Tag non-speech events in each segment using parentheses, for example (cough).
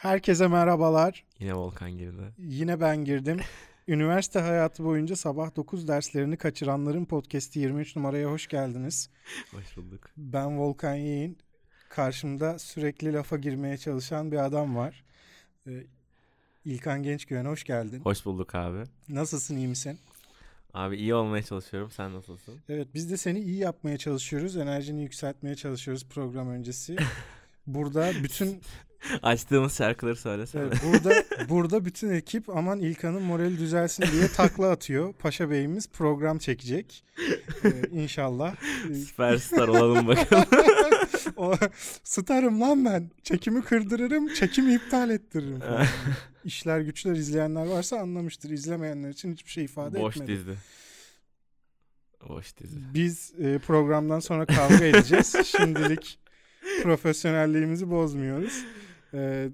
Herkese merhabalar. Yine Volkan girdi. Yine ben girdim. (laughs) Üniversite hayatı boyunca sabah 9 derslerini kaçıranların podcast'i 23 numaraya hoş geldiniz. Hoş bulduk. Ben Volkan Yiğin. Karşımda sürekli lafa girmeye çalışan bir adam var. Ee, İlkan Gençgüven hoş geldin. Hoş bulduk abi. Nasılsın iyi misin? Abi iyi olmaya çalışıyorum. Sen nasılsın? Evet biz de seni iyi yapmaya çalışıyoruz. Enerjini yükseltmeye çalışıyoruz program öncesi. (laughs) Burada bütün (laughs) Açtığımız şarkıları söylesene. Evet, burada burada bütün ekip aman İlkan'ın morali düzelsin diye takla atıyor. Paşa Bey'imiz program çekecek. Ee, inşallah. Süperstar olalım (laughs) bakalım. o, starım lan ben. Çekimi kırdırırım, çekimi iptal ettiririm. Falan. (laughs) İşler güçler izleyenler varsa anlamıştır. İzlemeyenler için hiçbir şey ifade Boş etmedi. dizi. Boş dizi. Biz e, programdan sonra kavga edeceğiz. Şimdilik profesyonelliğimizi bozmuyoruz. Ee,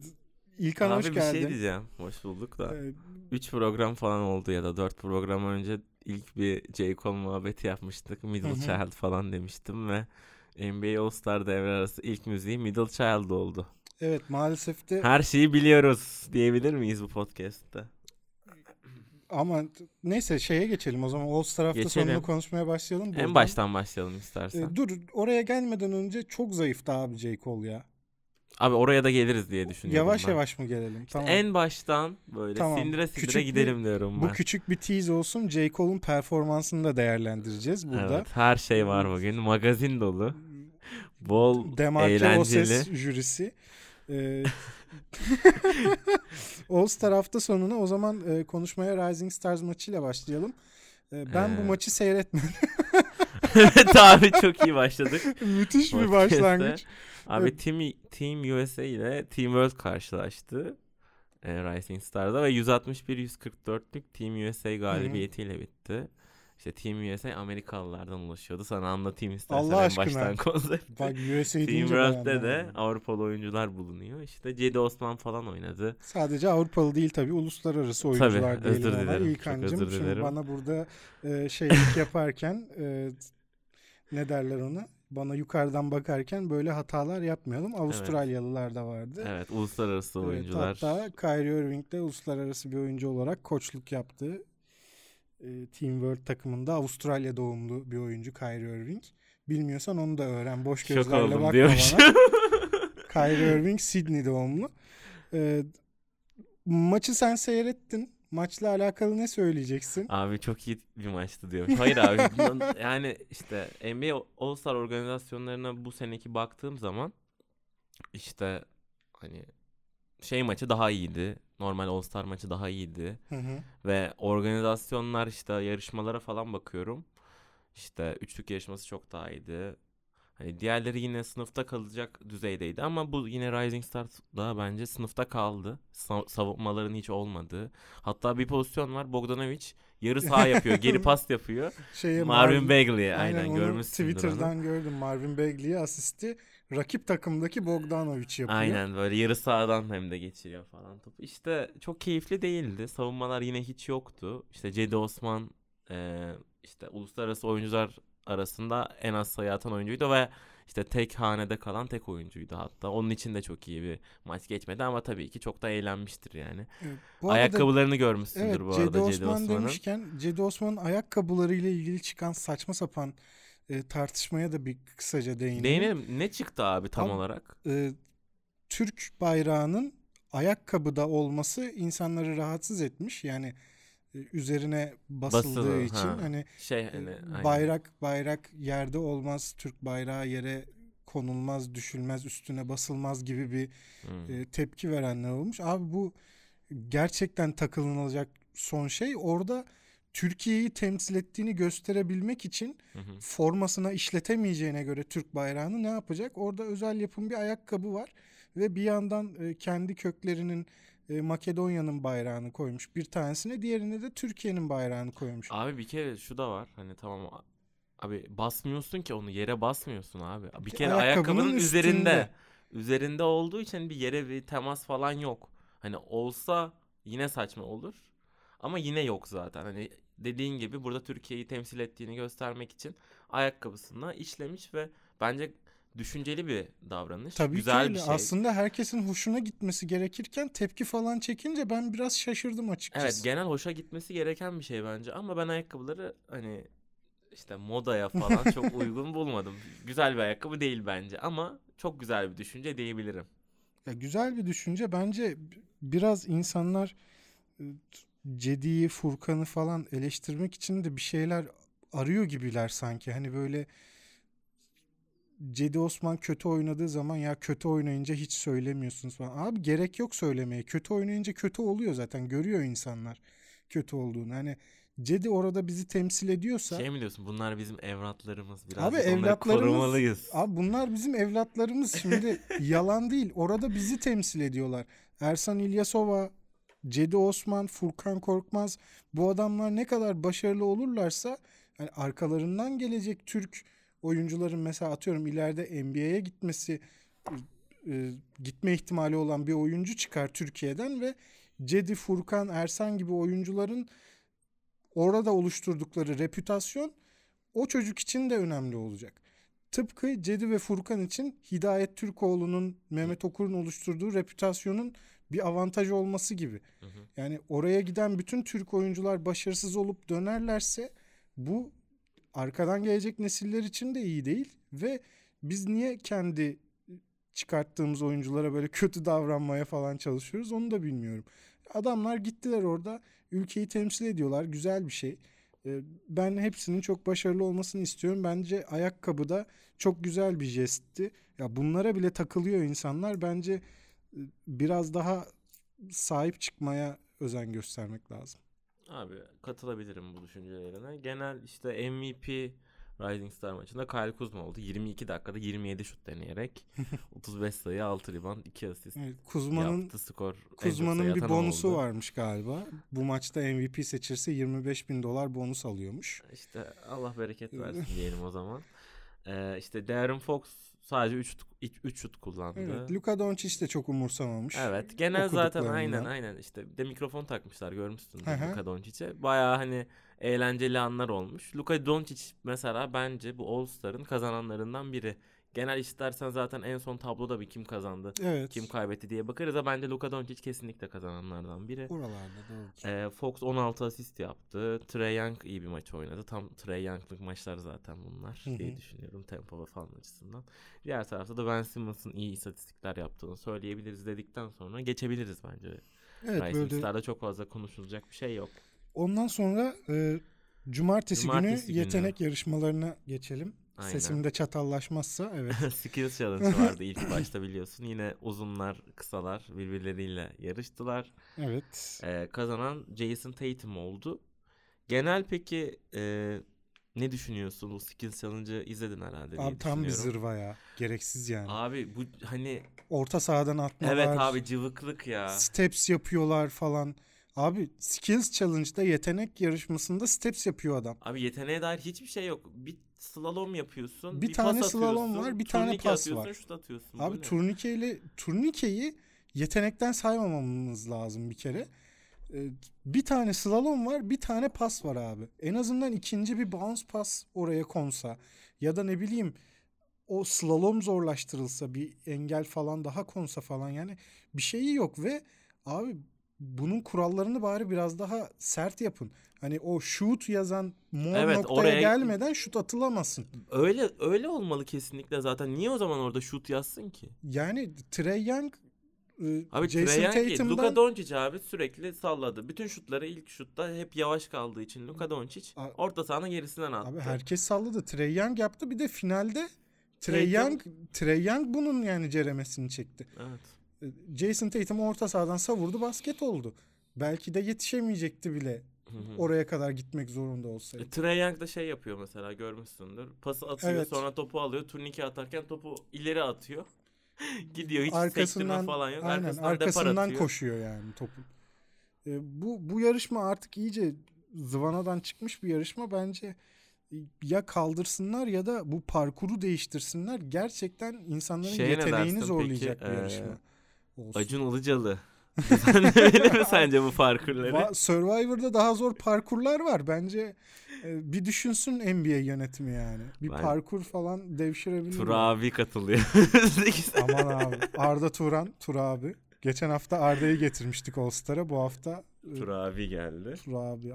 İlkan Abi hoş bir geldin. şey diyeceğim. Hoş bulduk da. Ee, 3 program falan oldu ya da 4 program önce ilk bir J. Cole muhabbeti yapmıştık. Middle Hı. Child falan demiştim ve NBA All-Star devre arası ilk müziği Middle Child oldu. evet maalesef de Her şeyi biliyoruz diyebilir miyiz bu podcast'te? Ama neyse şeye geçelim o zaman All Star hafta Geçelim. sonunu konuşmaya başlayalım. En buradan. baştan başlayalım istersen. Ee, dur oraya gelmeden önce çok zayıftı abi J. Cole ya. Abi oraya da geliriz diye düşünüyorum Yavaş ben. yavaş mı gelelim? tamam. En baştan böyle Tamam. sindire sindire Küçük bir- gidelim diyorum Bu ben. küçük bir tease olsun. J. Cole'un performansını da değerlendireceğiz burada. Evet, her şey var bugün. Magazin dolu. (laughs) Bol Demarke eğlenceli. Oses jürisi. Ee, (laughs) All Star hafta sonuna o zaman e, konuşmaya Rising Stars maçıyla başlayalım. Ee, ben bu Ee, maçı seyretmedim. (laughs) evet abi çok iyi başladık. Müthiş bir başlangıç. Abi Evet. Team, Team USA ile Team World karşılaştı. E, Rising Star'da ve 161-144'lük Team USA galibiyetiyle bitti. İşte Team USA Amerikalılardan ulaşıyordu. Sana anlatayım istersen Allah en aşkına. baştan konsepti. Bak USA Team World'de de anlamadım. Avrupalı oyuncular bulunuyor. İşte Cedi Osman falan oynadı. Sadece Avrupalı değil tabii uluslararası oyuncular Tabii, özür diyelim ona. dilerim, çok İlkancığım özür şimdi dilerim. bana burada e, şeylik yaparken e, ne derler ona? Bana yukarıdan bakarken böyle hatalar yapmayalım. Avustralyalılar da vardı. Evet, uluslararası Evet, oyuncular. hatta Kyrie Irving de uluslararası bir oyuncu olarak koçluk yaptı. E, Team World takımında Avustralya doğumlu bir oyuncu Kyrie Irving. Bilmiyorsan onu da öğren. Boş gözlerle bakma diyormuş. bana. (laughs) Kyrie Irving Sydney doğumlu. Ee, maçı sen seyrettin. Maçla alakalı ne söyleyeceksin? Abi çok iyi bir maçtı diyorum. Hayır abi (laughs) bundan- yani işte NBA All-Star organizasyonlarına bu seneki baktığım zaman işte hani şey maçı daha iyiydi. Normal All-Star maçı daha iyiydi. Hı hı. Ve organizasyonlar işte yarışmalara falan bakıyorum. İşte üçlük yarışması çok daha iyiydi. Hani diğerleri yine sınıfta kalacak düzeydeydi ama bu yine Rising Stars'da bence sınıfta kaldı. Sa- savunmaların hiç olmadığı. Hatta bir pozisyon var Bogdanovic yarı sağ yapıyor, geri (laughs) pas yapıyor. Şeye Marvin Bagley Aynen, aynen, görmüşsündür Twitter'dan onu. gördüm. Marvin Bagley'e asisti rakip takımdaki Bogdanovic yapıyor. Aynen böyle yarı sağdan hem de geçiriyor falan topu. İşte çok keyifli değildi. Savunmalar yine hiç yoktu. İşte Cedi Osman e, işte uluslararası oyuncular arasında en az sayı atan oyuncuydu ve işte tek hanede kalan tek oyuncuydu hatta. Onun için de çok iyi bir maç geçmedi ama tabii ki çok da eğlenmiştir yani. Evet, bu arada- Ayakkabılarını görmüşsündür Evet bu arada Cedi Osman Osman'ın. demişken Cedi Osman'ın ayakkabılarıyla ilgili çıkan saçma sapan e, tartışmaya da bir kısaca değinelim. Değinelim. Ne çıktı abi tam Abi, olarak? e, Türk bayrağının ayakkabıda olması insanları rahatsız etmiş. Yani üzerine basıldığı Basılı, için ha. hani Şey e, hani aynen. bayrak bayrak yerde olmaz, Türk bayrağı yere konulmaz, düşülmez, üstüne basılmaz gibi bir Hmm. e, tepki verenler olmuş. Abi bu gerçekten takılınacak son şey. Orada Türkiye'yi temsil ettiğini gösterebilmek için Hı hı. formasına işletemeyeceğine göre Türk bayrağını ne yapacak? Orada özel yapım bir ayakkabı var ve bir yandan e, kendi köklerinin e, Makedonya'nın bayrağını koymuş bir tanesine, diğerine de Türkiye'nin bayrağını koymuş. Abi bir kere şu da var. Hani tamam abi basmıyorsun ki onu yere basmıyorsun abi. Bir kere Ayakkabının ayakkabının üstünde. üzerinde. Üzerinde olduğu için bir yere bir temas falan yok. Hani olsa yine saçma olur. Ama yine yok zaten. Hani dediğin gibi burada Türkiye'yi temsil ettiğini göstermek için ayakkabısına işlemiş ve bence düşünceli bir davranış. Tabii Güzel ki bir şey. Aslında herkesin hoşuna gitmesi gerekirken tepki falan çekince ben biraz şaşırdım açıkçası. Evet genel hoşa gitmesi gereken bir şey bence ama ben ayakkabıları hani işte modaya falan (laughs) çok uygun bulmadım. Güzel bir ayakkabı değil bence ama çok güzel bir düşünce diyebilirim. Ya güzel bir düşünce. Bence biraz insanlar e, Cedi'yi, Furkan'ı falan eleştirmek için de bir şeyler arıyor gibiler sanki. Hani böyle Cedi Osman kötü oynadığı zaman ya kötü oynayınca hiç söylemiyorsunuz falan. Abi gerek yok söylemeye. Kötü oynayınca kötü oluyor zaten. Görüyor insanlar kötü olduğunu. Hani Cedi orada bizi temsil ediyorsa Şey mi diyorsun bunlar bizim evlatlarımız Abi birazcık onları evlatlarımız korumalıyız. Abi bunlar bizim evlatlarımız şimdi (laughs) yalan değil. Orada bizi temsil ediyorlar. Ersan İlyasova, Cedi Osman, Furkan Korkmaz bu adamlar ne kadar başarılı olurlarsa yani arkalarından gelecek Türk oyuncuların mesela atıyorum ileride NBA'ye gitmesi e, gitme ihtimali olan bir oyuncu çıkar Türkiye'den ve Cedi, Furkan, Ersan gibi oyuncuların orada oluşturdukları reputasyon o çocuk için de önemli olacak. Tıpkı Cedi ve Furkan için Hidayet Türkoğlu'nun, Mehmet Okur'un oluşturduğu reputasyonun bir avantajı olması gibi. Hı hı. Yani oraya giden bütün Türk oyuncular başarısız olup dönerlerse bu arkadan gelecek nesiller için de iyi değil ve biz niye kendi çıkarttığımız oyunculara böyle kötü davranmaya falan çalışıyoruz onu da bilmiyorum. Adamlar gittiler orada ülkeyi temsil ediyorlar güzel bir şey. Ben hepsinin çok başarılı olmasını istiyorum. Bence ayakkabı da çok güzel bir jestti. Ya bunlara bile takılıyor insanlar. Bence biraz daha sahip çıkmaya özen göstermek lazım. Abi katılabilirim bu düşüncelerine. Genel işte MVP Rising Star maçında Kyle Kuzma oldu. 22 dakikada 27 şut deneyerek (laughs) 35 sayı 6 rebound 2 asist Evet, Kuzma'nın yaptı skor. Kuzma'nın bir bonusu oldu. varmış galiba. Bu maçta MVP seçilirse 25 bin dolar bonus alıyormuş. İşte Allah bereket (laughs) versin diyelim o zaman. Ee, işte Darren Fox sadece 3 3 şut kullandı. Evet, Luka Doncic de çok umursamamış. Evet genel zaten aynen aynen işte bir de mikrofon takmışlar görmüşsün. Luka Doncic'e. Baya hani eğlenceli anlar olmuş. Luka Doncic mesela bence bu All Star'ın kazananlarından biri. Genel istersen zaten en son tabloda bir kim kazandı, Evet. kim kaybetti diye bakarız da bence Luka Doncic kesinlikle kazananlardan biri. Oralarda doğru. Ee, Fox 16 asist yaptı. Trey Young iyi bir maç oynadı. Tam Trey Young'lık maçlar zaten bunlar Hı hı. diye düşünüyorum tempo ve falan açısından. Diğer tarafta da Ben Simmons'ın iyi istatistikler yaptığını söyleyebiliriz dedikten sonra geçebiliriz bence. Evet Rising böyle. Star'da çok fazla konuşulacak bir şey yok. Ondan sonra e, cumartesi, Cumartesi günü günü. yetenek yarışmalarına geçelim. Aynen. Sesim de çatallaşmazsa evet. (laughs) Skills Challenge vardı ilk başta biliyorsun. Yine uzunlar, kısalar birbirleriyle yarıştılar. evet. Ee, kazanan Jason Tatum oldu. Genel peki e, ne düşünüyorsun? Bu Skills Challenge'ı izledin herhalde diye Abi tam bir zırva ya. Gereksiz yani. Abi bu hani Orta sahadan atmalar. evet abi cıvıklık ya. Steps yapıyorlar falan. Abi Skills Challenge'da yetenek yarışmasında steps yapıyor adam. Abi yeteneğe dair hiçbir şey yok. Bir slalom yapıyorsun. Bir pas tane slalom var, bir tane pas var. şut atıyorsun. Abi turnikeyle turnikeyi yetenekten saymamamız lazım bir kere. Ee, Bir tane slalom var, bir tane pas var abi. En azından ikinci bir bounce pas oraya konsa ya da ne bileyim o slalom zorlaştırılsa bir engel falan daha konsa falan yani bir şeyi yok ve abi bunun kurallarını bari biraz daha sert yapın. Hani o shoot yazan mor Evet, noktaya oraya- gelmeden şut atılamasın. Öyle öyle olmalı kesinlikle zaten. Niye o zaman orada şut yazsın ki? Yani Trey Young e, Abi Jason değil, Tatum'dan Luka Doncic abi sürekli salladı. Bütün şutları ilk şutta hep yavaş kaldığı için Luka Doncic A- orta sahanın gerisinden attı. Abi herkes salladı. Trey Young yaptı. Bir de finalde Trey Young, Trey Young bunun yani ceremesini çekti. Evet. E, Jason Tatum orta sahadan savurdu basket oldu. Belki de yetişemeyecekti bile Hı hı. oraya kadar gitmek zorunda olsaydı. E, Trae Young da şey yapıyor mesela görmüşsündür. Pası atıyor Evet. sonra topu alıyor. Turnike atarken topu ileri atıyor. (laughs) Gidiyor hiç arkasından falan yok. aynen arkasından, arkasından koşuyor yani topu. E, bu bu yarışma artık iyice zıvanadan çıkmış bir yarışma bence e, ya kaldırsınlar ya da bu parkuru değiştirsinler. Gerçekten insanların Şeye ne yeteneğini zorlayacak peki? bir yarışma olsun. Acun Ilıcalı (laughs) Düzenlemeli mi sence bu parkurları? Va- Survivor'da daha zor parkurlar var. Bence e, bir düşünsün NBA yönetimi yani. Bir Ben- parkur falan devşirebilir. Tur abi katılıyor. (laughs) Aman abi. Arda Turan, Tur abi. Geçen hafta Arda'yı getirmiştik All Star'a. Bu hafta e, Tur abi geldi. Tur abi.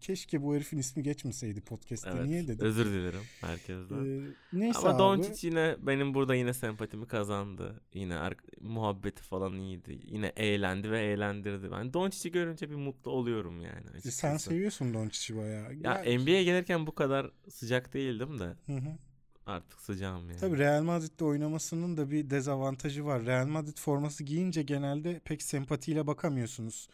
Keşke bu herifin ismi geçmeseydi podcast'te. Evet. Niye dedim? Özür dilerim herkesten. Ee, neyse Ama. Doncic yine benim burada yine sempatimi kazandı. Yine ar- muhabbeti falan iyiydi. Yine eğlendi ve eğlendirdi. Ben Doncic'i görünce bir mutlu oluyorum yani E. Sen seviyorsun Doncic'i bayağı. Ya NBA'ye gelirken bu kadar sıcak değildim de Hı hı. artık sıcağım yani. Tabii Real Madrid'de oynamasının da bir dezavantajı var. Real Madrid forması giyince genelde pek sempatiyle bakamıyorsunuz.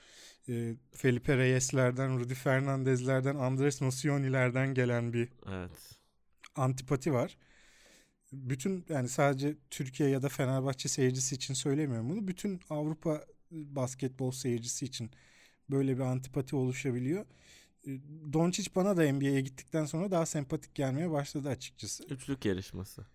Ee, Felipe Reyes'lerden, Rudy Fernandez'lerden, Andres Nocioni'lerden gelen bir Evet. antipati var. Bütün yani sadece Türkiye ya da Fenerbahçe seyircisi için söylemiyorum bunu. Bütün Avrupa basketbol seyircisi için böyle bir antipati oluşabiliyor. Ee, Doncic bana da NBA'ye gittikten sonra daha sempatik gelmeye başladı açıkçası. Üçlük yarışması.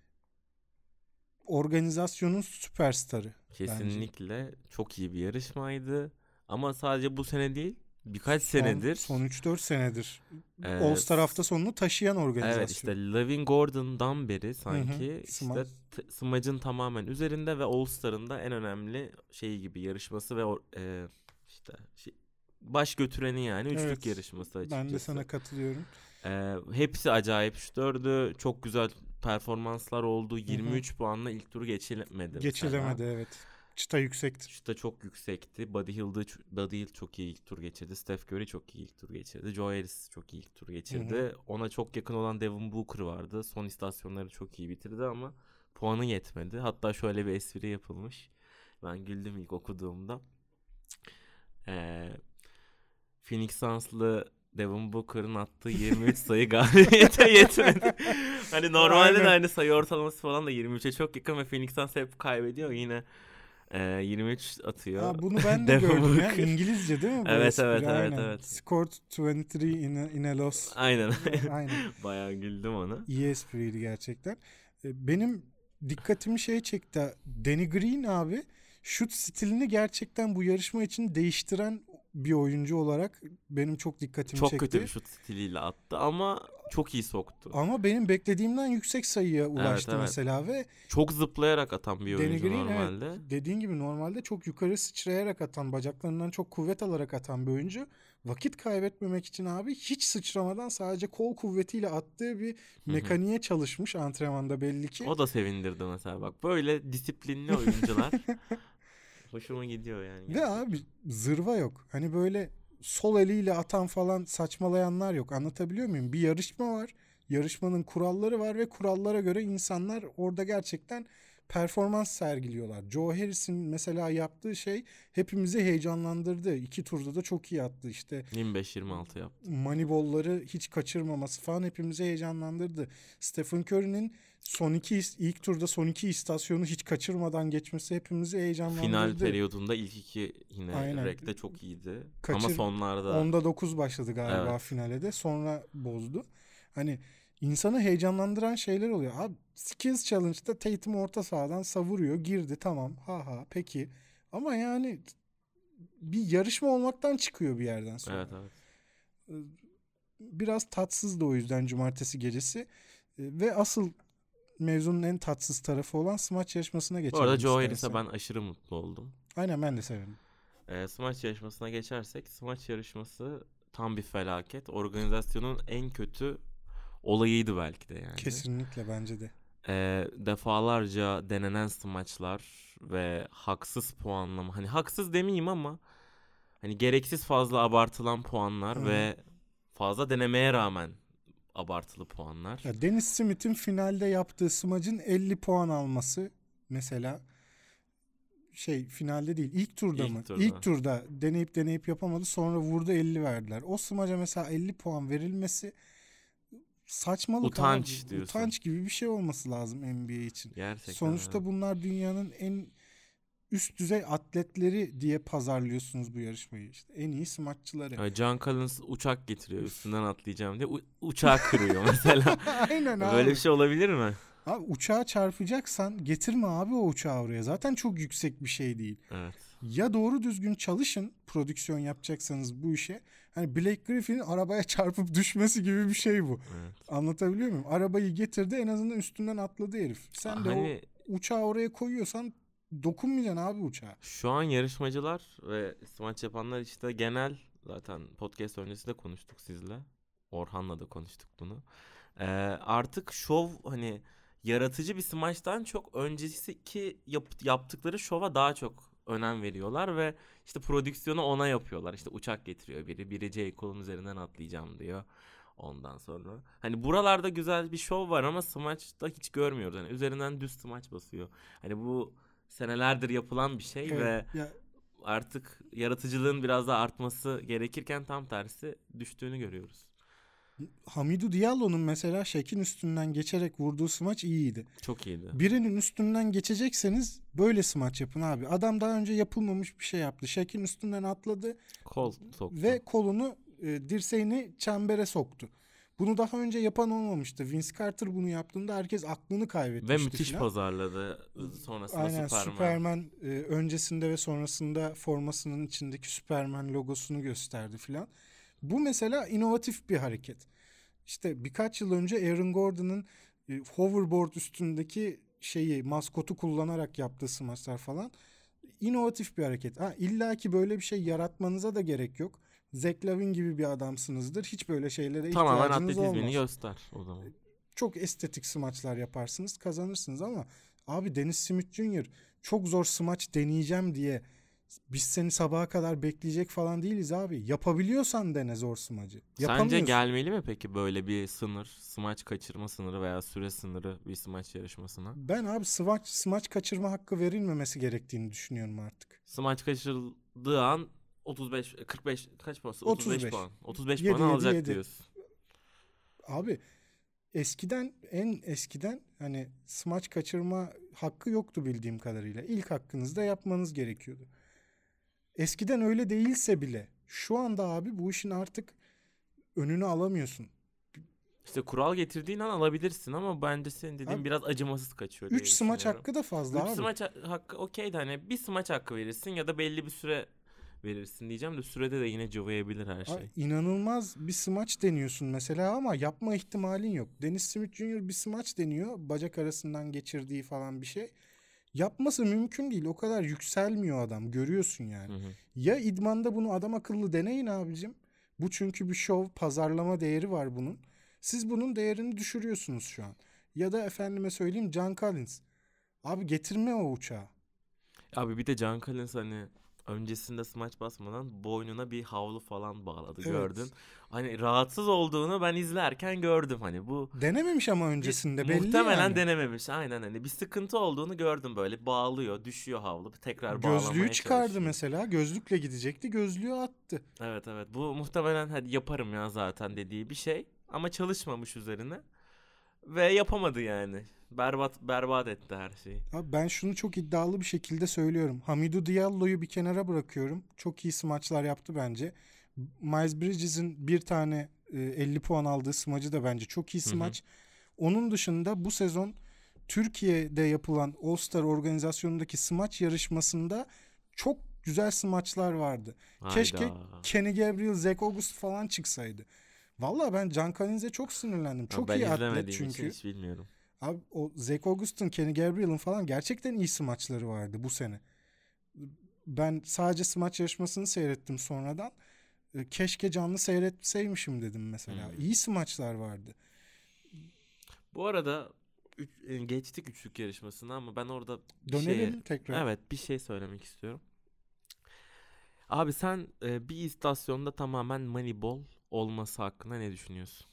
Organizasyonun süperstarı. Kesinlikle çok iyi bir yarışmaydı. Ama sadece bu sene değil birkaç Son- senedir. Son 3-4 senedir. Evet. All Star hafta sonunu taşıyan organizasyon. Evet işte Lavin Gordon'dan beri sanki hı. işte t- smacın tamamen üzerinde ve All Star'ın da en önemli şeyi gibi yarışması ve e, işte şey, baş götüreni yani üçlük Evet. yarışması açıkçası. Ben de sana katılıyorum. E, hepsi acayip şutördü. Çok güzel performanslar oldu. 23 puanla ilk turu geçilemedi. mesela. Geçilemedi evet. Çıta yüksekti. Şuta çok yüksekti. Buddy Hield'ı Buddy Hield çok iyi ilk tur geçirdi. Steph Curry çok iyi ilk tur geçirdi. Joe Harris çok iyi ilk tur geçirdi. Ona çok yakın olan Devin Booker vardı. Son istasyonları çok iyi bitirdi ama puanı yetmedi. Hatta şöyle bir espri yapılmış. Ben güldüm ilk okuduğumda. Ee, Phoenix Suns'lı Devin Booker'ın attığı 23 (laughs) sayı galibiyete yetmedi. hani normalde de hani sayı ortalaması falan da 23'e çok yakın ve Phoenix Suns hep kaybediyor. Yine e, 23 atıyor. Ha, bunu ben de (laughs) gördüm ya. İngilizce değil mi? bu Evet, evet, evet, Aynen. evet. Scored 23 in a, in a loss. Aynen. Aynen. (laughs) Bayağı güldüm ona. İyi espriydi gerçekten. E, Benim dikkatimi şey çekti. Danny Green abi şut stilini gerçekten bu yarışma için değiştiren bir oyuncu olarak benim çok dikkatimi Çok çekti. kötü bir şut stiliyle attı ama çok iyi soktu. Ama benim beklediğimden yüksek sayıya ulaştı evet. mesela ve Çok zıplayarak atan bir Danny oyuncu Green normalde. evet dediğin gibi normalde çok yukarı sıçrayarak atan bacaklarından çok kuvvet alarak atan bir oyuncu. Vakit kaybetmemek için abi hiç sıçramadan sadece kol kuvvetiyle attığı bir mekaniğe çalışmış antrenmanda belli ki. O da sevindirdi mesela bak. Böyle disiplinli oyuncular (laughs) hoşuma gidiyor yani. Ve gerçekten. abi zırva yok. Hani böyle sol eliyle atan falan saçmalayanlar yok. Anlatabiliyor muyum? Bir yarışma var. Yarışmanın kuralları var ve kurallara göre insanlar orada gerçekten performans sergiliyorlar. Joe Harris'in mesela yaptığı şey hepimizi heyecanlandırdı. İki turda da çok iyi attı. İşte 25-26 yaptı. Moneyball'ları hiç kaçırmaması falan hepimizi heyecanlandırdı. Stephen Curry'nin son iki ilk turda son iki istasyonu hiç kaçırmadan geçmesi hepimizi heyecanlandırdı. Final periyodunda ilk iki yine Aynen. rekte çok iyiydi. Kaçır- Ama sonlarda Onda 9 başladı galiba Evet. finale de. Sonra bozdu. Hani insanı heyecanlandıran şeyler oluyor. Abi Skills Challenge'da Tatum orta sahadan savuruyor. Girdi tamam. Ha ha peki. Ama yani bir yarışma olmaktan çıkıyor bir yerden sonra. Evet evet. Biraz tatsız da o yüzden cumartesi gecesi. E, Ve asıl mevzunun en tatsız tarafı olan smaç yarışmasına Bu geçelim. arada Joe. Harris'e ben aşırı mutlu oldum. Aynen ben de severim. Ee, smaç yarışmasına geçersek smaç yarışması tam bir felaket. Organizasyonun en kötü olayıydı belki de yani. Kesinlikle bence de. Ee, defalarca denenen smaçlar ve haksız puanlama. Hani haksız demeyeyim ama hani gereksiz fazla abartılan puanlar Hı. ve fazla denemeye rağmen abartılı puanlar. Ya Dennis Smith'in finalde yaptığı smacın 50 puan alması mesela şey finalde değil ilk turda İlk mı? turda. İlk turda deneyip deneyip yapamadı sonra vurdu 50 verdiler. O smaca mesela 50 puan verilmesi saçmalık Utanç abi. diyorsun. Utanç gibi bir şey olması lazım NBA için. Gerçekten. Sonuçta evet. bunlar dünyanın en üst düzey atletleri diye pazarlıyorsunuz bu yarışmayı. İşte en iyi smaççıları. Ya John Collins uçak getiriyor üstünden atlayacağım diye u- uçağı kırıyor mesela. (laughs) Aynen abi. Böyle bir şey olabilir mi? Abi uçağa çarpacaksan getirme abi o uçağı oraya. Zaten çok yüksek bir şey değil. Evet. Ya doğru düzgün çalışın prodüksiyon yapacaksanız bu işe. Hani Blake Griffin'in arabaya (laughs) çarpıp düşmesi gibi bir şey bu. Evet. Anlatabiliyor muyum? Arabayı getirdi en azından üstünden atladı herif. Sen de Hani o uçağı oraya koyuyorsan dokunmayacaksın abi uçağa. şu an yarışmacılar ve smaç yapanlar işte genel zaten podcast öncesi de konuştuk sizle. Orhan'la da konuştuk bunu. Ee, artık şov hani yaratıcı bir smaçtan çok önceki yap- yaptıkları şova daha çok önem veriyorlar ve işte prodüksiyonu ona yapıyorlar. İşte uçak getiriyor biri. Biri J. Cole'un üzerinden atlayacağım diyor. Ondan sonra. Hani buralarda güzel bir şov var ama smaçta hiç görmüyoruz. Hani üzerinden düz smaç basıyor. Hani bu senelerdir yapılan bir şey ve Evet, ya artık yaratıcılığın biraz daha artması gerekirken tam tersi düştüğünü görüyoruz. Hamidou Diallo'nun mesela Şek'in üstünden geçerek vurduğu smaç iyiydi. Çok iyiydi. Birinin üstünden geçecekseniz böyle smaç yapın abi. Adam daha önce yapılmamış bir şey yaptı. Şek'in üstünden atladı Kol soktu. ve kolunu e, dirseğini çembere soktu. Bunu daha önce yapan olmamıştı. Vince Carter bunu yaptığında herkes aklını kaybetmişti. Ve müthiş filan. pazarladı. Sonrasında Aynen Superman. Superman, e, öncesinde ve sonrasında formasının içindeki Superman logosunu gösterdi filan. Bu mesela inovatif bir hareket. İşte birkaç yıl önce Aaron Gordon'ın e, hoverboard üstündeki şeyi maskotu kullanarak yaptığı smaçlar falan inovatif bir hareket. Ha, illa ki böyle bir şey yaratmanıza da gerek yok. Zach Lavin gibi bir adamsınızdır. Hiç böyle şeylere Tamamen ihtiyacınız olmaz atletizmini göster o zaman. çok estetik smaçlar yaparsınız kazanırsınız ama abi Dennis Smith Jr. çok zor smaç deneyeceğim diye biz seni sabaha kadar bekleyecek falan değiliz abi. Yapabiliyorsan dene zor smacı. Sence gelmeli mi peki böyle bir sınır, smaç kaçırma sınırı veya süre sınırı bir smaç yarışmasına? Ben abi smaç, smaç kaçırma hakkı verilmemesi gerektiğini düşünüyorum artık. Smaç kaçırıldığı an 35 45 kaç puan? 35, 35. puan. 35 Yedi, puan yedi, alacak yedi. diyorsun. Abi eskiden en eskiden hani smaç kaçırma hakkı yoktu bildiğim kadarıyla. İlk hakkınızda yapmanız gerekiyordu. Eskiden öyle değilse bile şu anda abi bu işin artık önünü alamıyorsun. İşte kural getirdiğin an alabilirsin ama bence senin dediğin Abi, biraz acımasız kaçıyor diye 3 smaç hakkı da fazla 3 abi. smaç ha- hakkı okey de hani bir smaç hakkı verirsin ya da belli bir süre verirsin diyeceğim de sürede de yine cıvayabilir her şey. Abi, inanılmaz bir smaç deniyorsun mesela ama yapma ihtimalin yok. Dennis Smith Jr. bir smaç deniyor. Bacak arasından geçirdiği falan bir şey. Yapması mümkün değil. O kadar yükselmiyor adam. Görüyorsun yani. Hı hı. Ya idmanda bunu adam akıllı deneyin abicim. Bu çünkü bir şov, pazarlama değeri var bunun. Siz bunun değerini düşürüyorsunuz şu an. Ya da efendime söyleyeyim John Collins. Abi getirme o uçağı. Abi bir de John Collins hani öncesinde smaç basmadan boynuna bir havlu falan bağladı Evet. gördün. Hani rahatsız olduğunu ben izlerken gördüm hani bu Denememiş ama öncesinde belli muhtemelen yani. denememiş aynen hani bir sıkıntı olduğunu gördüm böyle bağlıyor düşüyor havlu tekrar bağlamaya Gözlüğü çıkardı çalışıyor. mesela. Gözlükle gidecekti. Gözlüğü attı. Evet evet bu muhtemelen hadi yaparım ya zaten dediği bir şey ama çalışmamış üzerine ve yapamadı yani. Berbat berbat etti her şeyi. Abi ben şunu çok iddialı bir şekilde söylüyorum. Hamidou Diallo'yu bir kenara bırakıyorum. Çok iyi smaçlar yaptı bence. Miles Bridges'in bir tane e, 50 puan aldığı smacı da bence çok iyi Hı hı. smaç. Onun dışında bu sezon Türkiye'de yapılan All Star organizasyonundaki smaç yarışmasında çok güzel smaçlar vardı. Keşke Hayda. Kenny Gabriel, Zach August falan çıksaydı. Vallahi ben Can Collins'e çok sinirlendim. Çok ben iyi atlet çünkü. hiç bilmiyorum. Abi o Zach August'un, Kenny Gabriel'ın falan gerçekten iyi smaçları vardı bu sene. Ben sadece smaç yarışmasını seyrettim sonradan. E, Keşke canlı seyretseymişim dedim mesela. Hmm. İyi smaçlar vardı. Bu arada üç- e, geçtik üçlük yarışmasına ama ben orada Dönelim şeye- tekrar. evet bir şey söylemek istiyorum. Abi sen e, bir istasyonda tamamen Moneyball olması hakkında ne düşünüyorsun?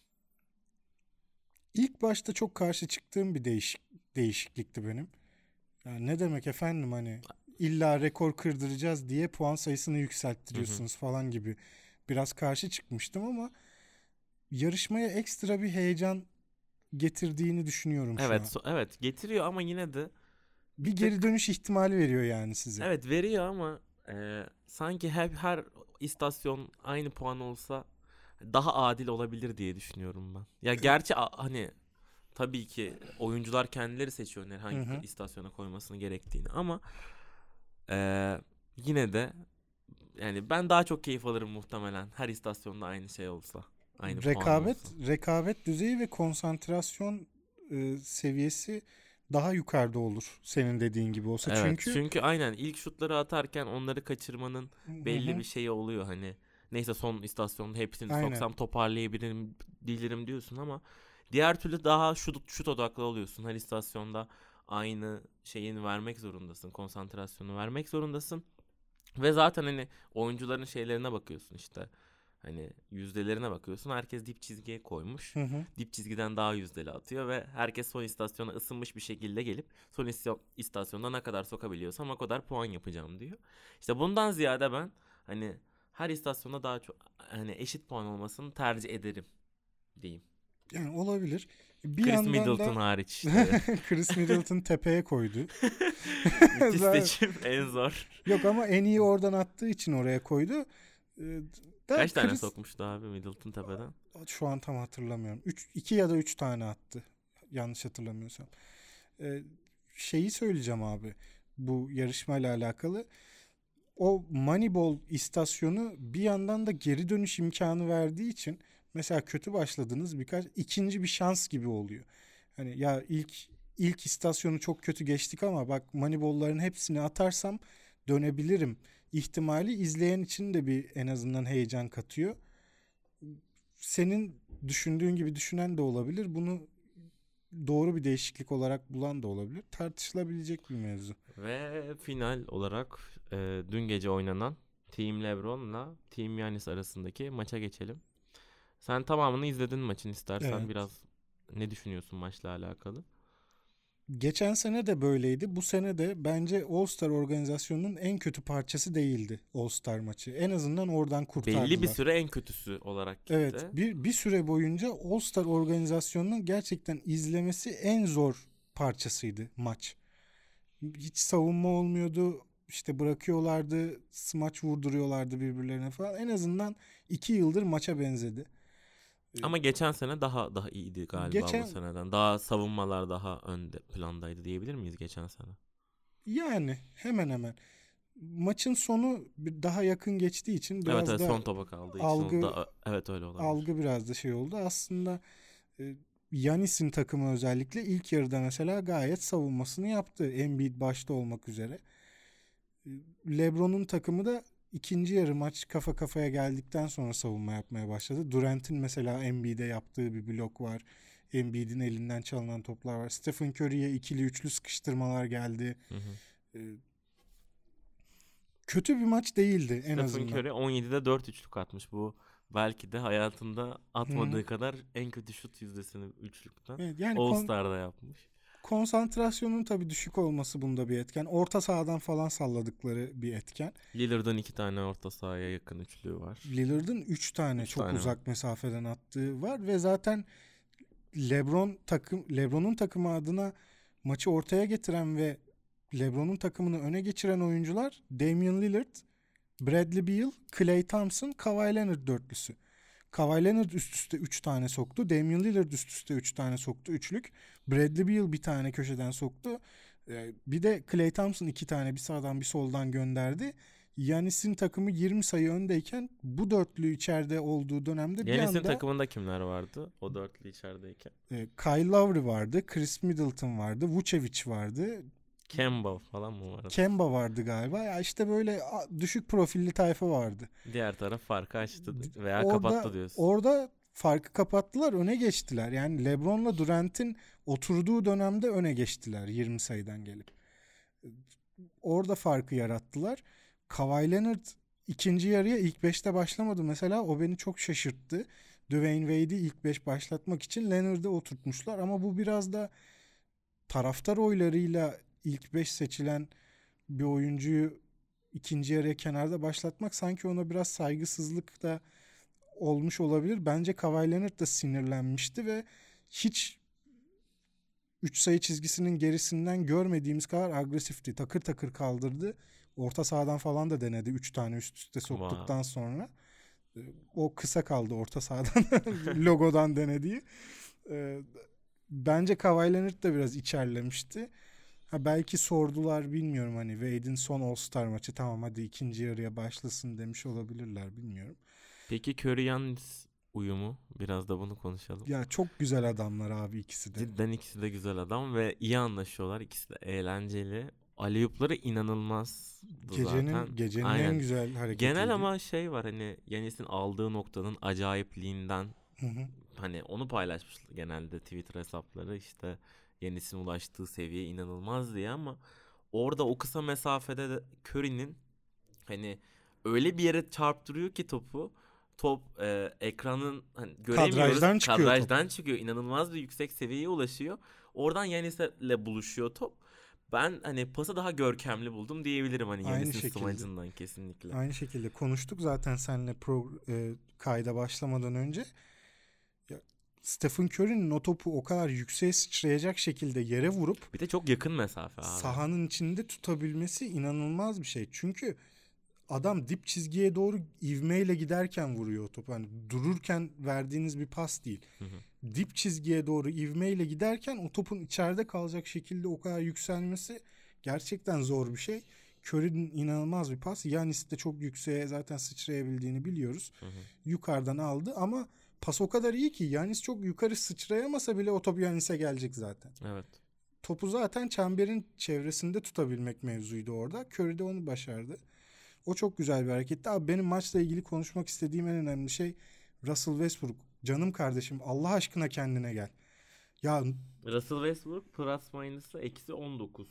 İlk başta çok karşı çıktığım bir değişik değişiklikti benim. Yani ne demek efendim hani illa rekor kırdıracağız diye puan sayısını yükselttiriyorsunuz falan gibi biraz karşı çıkmıştım ama yarışmaya ekstra bir heyecan getirdiğini düşünüyorum şu Evet, an. so- evet getiriyor ama yine de Bir geri dönüş ihtimali veriyor yani size. evet veriyor ama e, sanki her her istasyon aynı puan olsa daha adil olabilir diye düşünüyorum ben. Ya gerçi hani tabii ki oyuncular kendileri seçiyor hangi Hı hı. istasyona koymasını gerektiğini ama e, yine de yani ben daha çok keyif alırım muhtemelen her istasyonda aynı şey olsa. Aynı rekabet olsa. rekabet düzeyi ve konsantrasyon e, seviyesi daha yukarıda olur senin dediğin gibi olsa. Evet, çünkü çünkü aynen ilk şutları atarken onları kaçırmanın belli Hı hı. bir şeyi oluyor hani. Neyse son istasyonda hepsini Aynen. soksam toparlayabilirim bilirim diyorsun ama diğer türlü daha şut, şut odaklı oluyorsun. Her istasyonda aynı şeyin vermek zorundasın. Konsantrasyonu vermek zorundasın. Ve zaten hani oyuncuların şeylerine bakıyorsun işte. Hani yüzdelerine bakıyorsun. Herkes dip çizgiye koymuş. Hı hı. Dip çizgiden daha yüzdeli atıyor ve herkes son istasyona ısınmış bir şekilde gelip son istasyon- istasyonda ne kadar sokabiliyorsam o kadar puan yapacağım diyor. İşte bundan ziyade ben hani her istasyonda daha çok hani eşit puan olmasını tercih ederim diyeyim. Yani olabilir. Bir Chris Middleton da (laughs) hariç işte. Chris Middleton tepeye koydu. (laughs) (laughs) Müthiş seçim en zor. Yok ama en iyi oradan attığı için oraya koydu. Ee, da Kaç tane Chris- sokmuştu abi Middleton tepeden? Şu an tam hatırlamıyorum. 3 2 ya da 3 tane attı. Yanlış hatırlamıyorsam. Ee, şeyi söyleyeceğim abi. Bu yarışmayla alakalı. O Moneyball istasyonu bir yandan da geri dönüş imkanı verdiği için mesela kötü başladınız birkaç ikinci bir şans gibi oluyor. Hani ya ilk ilk istasyonu çok kötü geçtik ama bak Moneyball'ların hepsini atarsam dönebilirim ihtimali izleyen için de bir en azından heyecan katıyor. Senin düşündüğün gibi düşünen de olabilir. Bunu doğru bir değişiklik olarak bulan da olabilir. Tartışılabilecek bir mevzu. Ve final olarak e, dün gece oynanan Team LeBron'la Team Yanis arasındaki maça geçelim. Sen tamamını izledin maçın istersen Evet. biraz ne düşünüyorsun maçla alakalı? Geçen sene de böyleydi. Bu sene de bence All Star organizasyonunun en kötü parçası değildi All Star maçı. En azından oradan kurtardılar. Belli bir süre en kötüsü olarak gitti. Evet, bir bir süre boyunca All Star organizasyonunun gerçekten izlemesi en zor parçasıydı maç. Hiç savunma olmuyordu. İşte bırakıyorlardı, smaç vurduruyorlardı birbirlerine falan. En azından iki yıldır maça benzedi. Ama geçen sene daha daha iyiydi galiba Geçen- bu seneden. Daha savunmalar daha önde plandaydı diyebilir miyiz geçen sene? Yani hemen hemen. Maçın sonu daha yakın geçtiği için biraz evet evet da son topa için algı- da evet öyle olabilir. algı biraz da şey oldu. Aslında e, Yanis'in takımı özellikle ilk yarıda mesela gayet savunmasını yaptı. Embiid başta olmak üzere. LeBron'un takımı da ikinci yarı maç kafa kafaya geldikten sonra savunma yapmaya başladı. Durant'in mesela Embiid'e yaptığı bir blok var. Embiid'in elinden çalınan toplar var. Stephen Curry'e ikili üçlü sıkıştırmalar geldi. Hı hı. E, kötü bir maç değildi en Stephen azından. Curry 17'de 4 üçlük atmış. Bu belki de hayatında atmadığı Hı kadar en kötü şut yüzdesini üçlükten Evet, yani All kon- Star'da yapmış. Konsantrasyonun tabii düşük olması bunda bir etken. Orta sahadan falan salladıkları bir etken. Lillard'ın iki tane orta sahaya yakın üçlüğü var. Lillard'ın 3 tane Üç çok tane uzak mesafeden attığı var ve zaten LeBron takım LeBron'un takımı adına maçı ortaya getiren ve LeBron'un takımını öne geçiren oyuncular Damian Lillard, Bradley Beal, Klay Thompson, Kawhi Leonard dörtlüsü. Kawhi Leonard üst üste 3 tane soktu. Damian Lillard üst üste 3 tane soktu. Üçlük. Bradley Beal bir tane köşeden soktu. Ee, Bir de Klay Thompson iki tane bir sağdan bir soldan gönderdi. Yanis'in takımı 20 sayı öndeyken bu dörtlü içeride olduğu dönemde bir Yanis'in anda takımında kimler vardı? O dörtlü içerideyken. e, Kyle Lowry vardı, Chris Middleton vardı, Vucevic vardı, Kemba falan mı vardı? Kemba vardı galiba. Ya işte böyle düşük profilli tayfa vardı. Diğer taraf farkı açtı veya Orada- kapattı diyorsun. Orada farkı kapattılar, öne geçtiler. Yani LeBron'la Durant'in oturduğu dönemde öne geçtiler 20 sayıdan gelip. Orada farkı yarattılar. Kawhi Leonard ikinci yarıya ilk 5'te başlamadı mesela. O beni çok şaşırttı. Dwayne Wade'i ilk 5 başlatmak için Leonard'ı oturtmuşlar ama bu biraz da taraftar oylarıyla ilk 5 seçilen bir oyuncuyu ikinci yarıya kenarda başlatmak sanki ona biraz saygısızlık da olmuş olabilir. Bence Kawhi Leonard da sinirlenmişti ve hiç 3 sayı çizgisinin gerisinden görmediğimiz kadar agresifti. Takır takır kaldırdı. Orta sahadan falan da denedi 3 tane üst üste soktuktan sonra. Ee, O kısa kaldı orta sahadan (laughs) logodan denediği. Ee, Bence Kawhi Leonard da biraz içerlemişti. Ha belki sordular bilmiyorum hani Wade'in son All-Star maçı tamam hadi ikinci yarıya başlasın demiş olabilirler bilmiyorum. Peki Curry Giannis uyumu biraz da bunu konuşalım. Ya çok güzel adamlar abi ikisi de. Cidden ikisi de güzel adam ve iyi anlaşıyorlar. İkisi de eğlenceli. Aleyupları inanılmaz Gecenin zaten. gecenin Aynen. en güzel hareketi. Genel ama şey var hani Yanis'in aldığı noktanın acayipliğinden Hı hı. hani onu paylaşmış genelde Twitter hesapları işte Yanis'in ulaştığı seviye inanılmaz diye ama orada o kısa mesafede de Curry'nin hani öyle bir yere çarptırıyor ki topu top e, ekranın hani göremiyoruz Kadrajdan çıkıyor top. kadrajdan çıkıyor inanılmaz bir yüksek seviyeye ulaşıyor oradan Yanis'le buluşuyor top ben hani pası daha görkemli buldum diyebilirim hani Yanis'in smacından kesinlikle. Aynı şekilde konuştuk zaten seninle pro, e, kayda başlamadan önce. Stephen Curry'nin o topu o kadar yükseğe sıçrayacak şekilde yere vurup Bir de çok yakın mesafe abi. sahanın içinde tutabilmesi inanılmaz bir şey. Çünkü adam dip çizgiye doğru ivmeyle giderken vuruyor o topu. Hani dururken verdiğiniz bir pas değil. Hı hı. Dip çizgiye doğru ivmeyle giderken o topun içeride kalacak şekilde o kadar yükselmesi gerçekten zor bir şey. Curry'nin inanılmaz bir pas. Yanis de çok yükseğe zaten sıçrayabildiğini biliyoruz. Hı hı. Yukarıdan aldı ama pas o kadar iyi ki Yanis çok yukarı sıçrayamasa bile o top Yanis'e gelecek zaten. Evet. Topu zaten çemberin çevresinde tutabilmek mevzuydu orada. Curry de onu başardı. O çok güzel bir hareketti. Abi benim maçla ilgili konuşmak istediğim en önemli şey Russell Westbrook. Canım kardeşim Allah aşkına kendine gel. Ya Russell Westbrook plus minus'ı eksi 19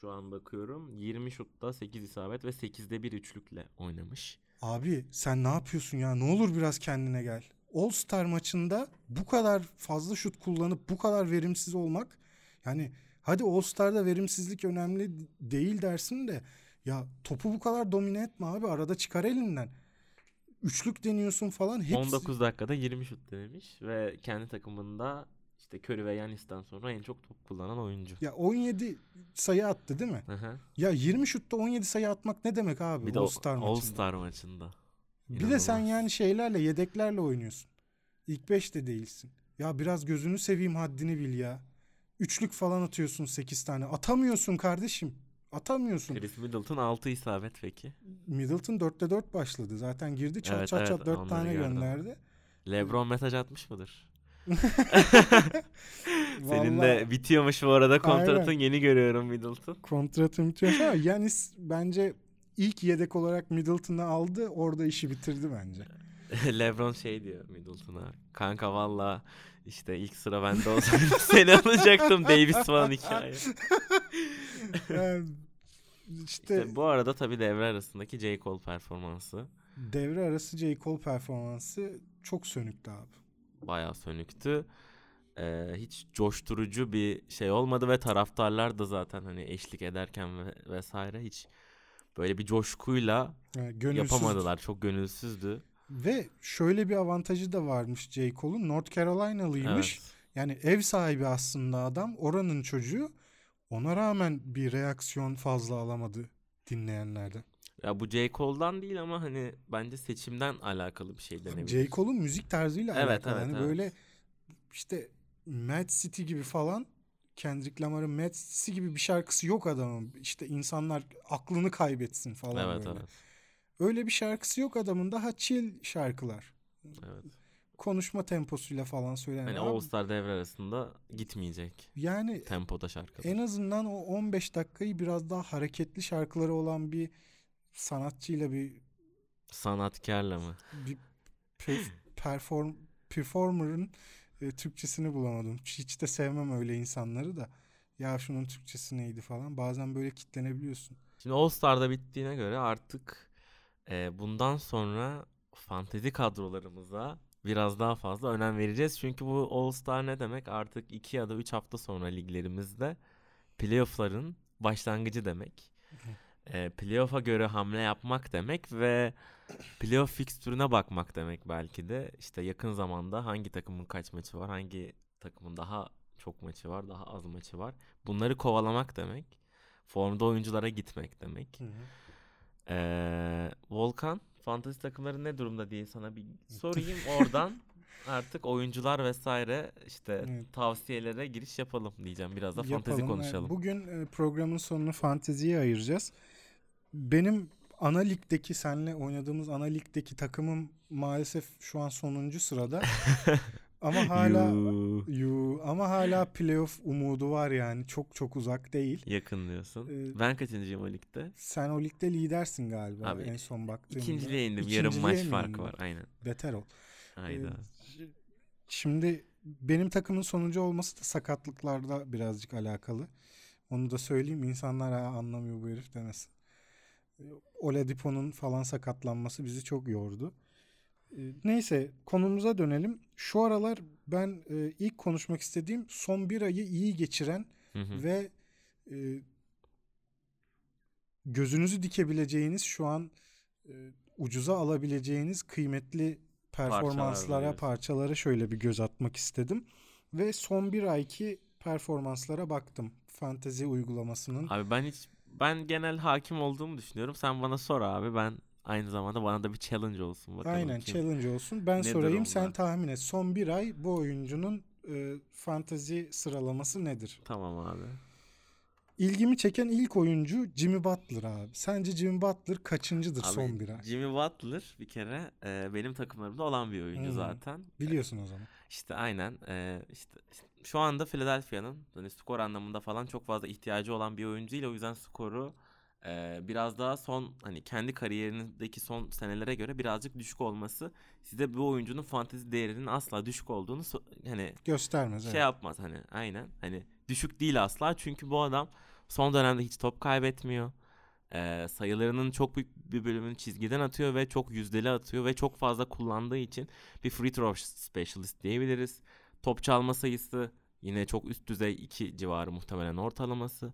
şu an bakıyorum. 20 şutta 8 isabet ve 8'de bir üçlükle oynamış. abi sen ne yapıyorsun ya? Ne olur biraz kendine gel. All Star maçında bu kadar fazla şut kullanıp bu kadar verimsiz olmak yani hadi All Star'da verimsizlik önemli değil dersin de ya topu bu kadar domine etme abi arada çıkar elinden. Üçlük deniyorsun falan hepsi 19 dakikada 20 şut denemiş ve kendi takımında işte Curry ve Yanis'ten sonra en çok top kullanan oyuncu. ya 17 sayı attı değil mi? Hı hı. Ya 20 şutta 17 sayı atmak ne demek abi Bir All Star All maçında? Star maçında. Bir de sen İnanılmaz. yani şeylerle yedeklerle oynuyorsun. İlk 5'te değilsin. Ya biraz gözünü seveyim haddini bil ya. Üçlük falan atıyorsun 8 tane. Atamıyorsun kardeşim. Atamıyorsun. Chris Middleton 6 isabet peki. Middleton 4'te 4 başladı. Zaten girdi çat Evet, çat evet, çat 4 onları tane gördüm. gönderdi. LeBron mesaj atmış mıdır? (laughs) Senin de bitiyormuş bu arada kontratın Aynen. yeni görüyorum Middleton. kontratım bitiyor ama Yanis bence ilk yedek olarak Middleton'ı aldı. Orada işi bitirdi bence. (laughs) LeBron şey diyor Middleton'a. Kanka valla işte ilk sıra bende olsaydı (laughs) seni alacaktım Davis falan hikaye. Yani (laughs) işte İşte bu arada tabii devre arasındaki J. Cole performansı devre arası J. Cole performansı çok sönüktü abi. bayağı sönüktü. Ee, hiç coşturucu bir şey olmadı ve taraftarlar da zaten hani eşlik ederken ve vesaire hiç böyle bir coşkuyla Yani yapamadılar. Çok gönülsüzdü. Ve şöyle bir avantajı da varmış J. Cole'un. North Carolina'lıymış. Evet. Yani ev sahibi aslında adam. Oranın çocuğu. Ona rağmen bir reaksiyon fazla alamadı dinleyenlerden. Ya bu J. Cole'dan değil ama hani bence seçimden alakalı bir şey denebilir. J. Cole'un müzik tarzıyla Evet, alakalı. evet, hani evet. böyle işte Mad City gibi falan Kendrick Lamar'ın Mad City gibi bir şarkısı yok adamın. İşte insanlar aklını kaybetsin falan Evet böyle. evet. Öyle bir şarkısı yok adamın. Daha chill şarkılar. evet. Konuşma temposuyla falan söylenen. Abi, All Star devre arasında gitmeyecek yani tempoda şarkılar. en azından o 15 dakikayı biraz daha hareketli şarkıları olan bir sanatçıyla bir Sanatkarla mı? bir pe- perform performer'ın e, Türkçesini bulamadım. Hiç de sevmem öyle insanları da. Ya şunun Türkçesi neydi falan. Bazen böyle kitlenebiliyorsun. Şimdi All Star'da bittiğine göre artık e, bundan sonra fantezi kadrolarımıza biraz daha fazla önem vereceğiz. Çünkü bu All Star ne demek? Artık 2 ya da 3 hafta sonra liglerimizde playoff'ların başlangıcı demek. E, playoff'a göre hamle yapmak demek ve playoff fikstürüne bakmak demek belki de. İşte yakın zamanda hangi takımın kaç maçı var, hangi takımın daha çok maçı var, daha az maçı var. Bunları kovalamak demek. Formda oyunculara gitmek demek. Ee, Volkan, fantasy takımları ne durumda diye sana bir sorayım oradan. Artık oyuncular vesaire işte Evet. tavsiyelere giriş yapalım diyeceğim. Biraz da Yapalım. fantezi konuşalım. Bugün e, programın sonunu fanteziye ayıracağız. Benim ana ligdeki senle oynadığımız ana ligdeki takımım maalesef şu an sonuncu sırada. (laughs) ama hala Yuh. Yu, ama hala playoff umudu var yani. Çok çok uzak değil. Yakın diyorsun. Ee, ben kaçıncıyım o ligde? Sen o ligde lidersin galiba Abi, en son baktığımda. İkinciliğe indim. Yarım maç indin? var. Aynen. Beter ol. Hayda. Ee, Şimdi benim takımın sonuncu olması da sakatlıklarda birazcık alakalı. Onu da söyleyeyim insanlar "Aa, anlamıyor bu herif demesin. Oladipo'nun falan sakatlanması bizi çok yordu. Ee, Neyse konumuza dönelim. Şu aralar ben e, ilk konuşmak istediğim son bir ayı iyi geçiren Hı hı. ve e, gözünüzü dikebileceğiniz şu an e, ucuza alabileceğiniz kıymetli performanslara, parçalara şöyle bir göz atmak istedim. Ve son bir ayki performanslara baktım. Fantezi uygulamasının. Abi ben hiç ben genel hakim olduğumu düşünüyorum. Sen bana sor abi. Ben aynı zamanda bana da bir challenge olsun bakalım. Aynen kim- challenge olsun. Ben sorayım sen onlar? tahmin et. Son bir ay bu oyuncunun e, fantezi sıralaması nedir? Tamam abi. İlgimi çeken ilk oyuncu Jimmy Butler abi. Sence Jimmy Butler kaçıncıdır Abi, son bir ay? Jimmy Butler bir kere e, benim takımlarımda olan bir oyuncu Hı. zaten. Biliyorsun o zaman. İşte aynen. e, işte, işte şu anda Philadelphia'nın hani skor anlamında falan çok fazla ihtiyacı olan bir oyuncu değil. O yüzden skoru e, biraz daha son hani kendi kariyerindeki son senelere göre birazcık düşük olması size bu oyuncunun fantezi değerinin asla düşük olduğunu hani Göstermez. şey evet. yapmaz hani aynen hani düşük değil asla çünkü bu adam son dönemde hiç top kaybetmiyor. Ee, sayılarının çok büyük bir bölümünü çizgiden atıyor ve çok yüzdeli atıyor ve çok fazla kullandığı için bir free throw specialist diyebiliriz. Top çalma sayısı yine çok üst düzey 2 civarı muhtemelen ortalaması.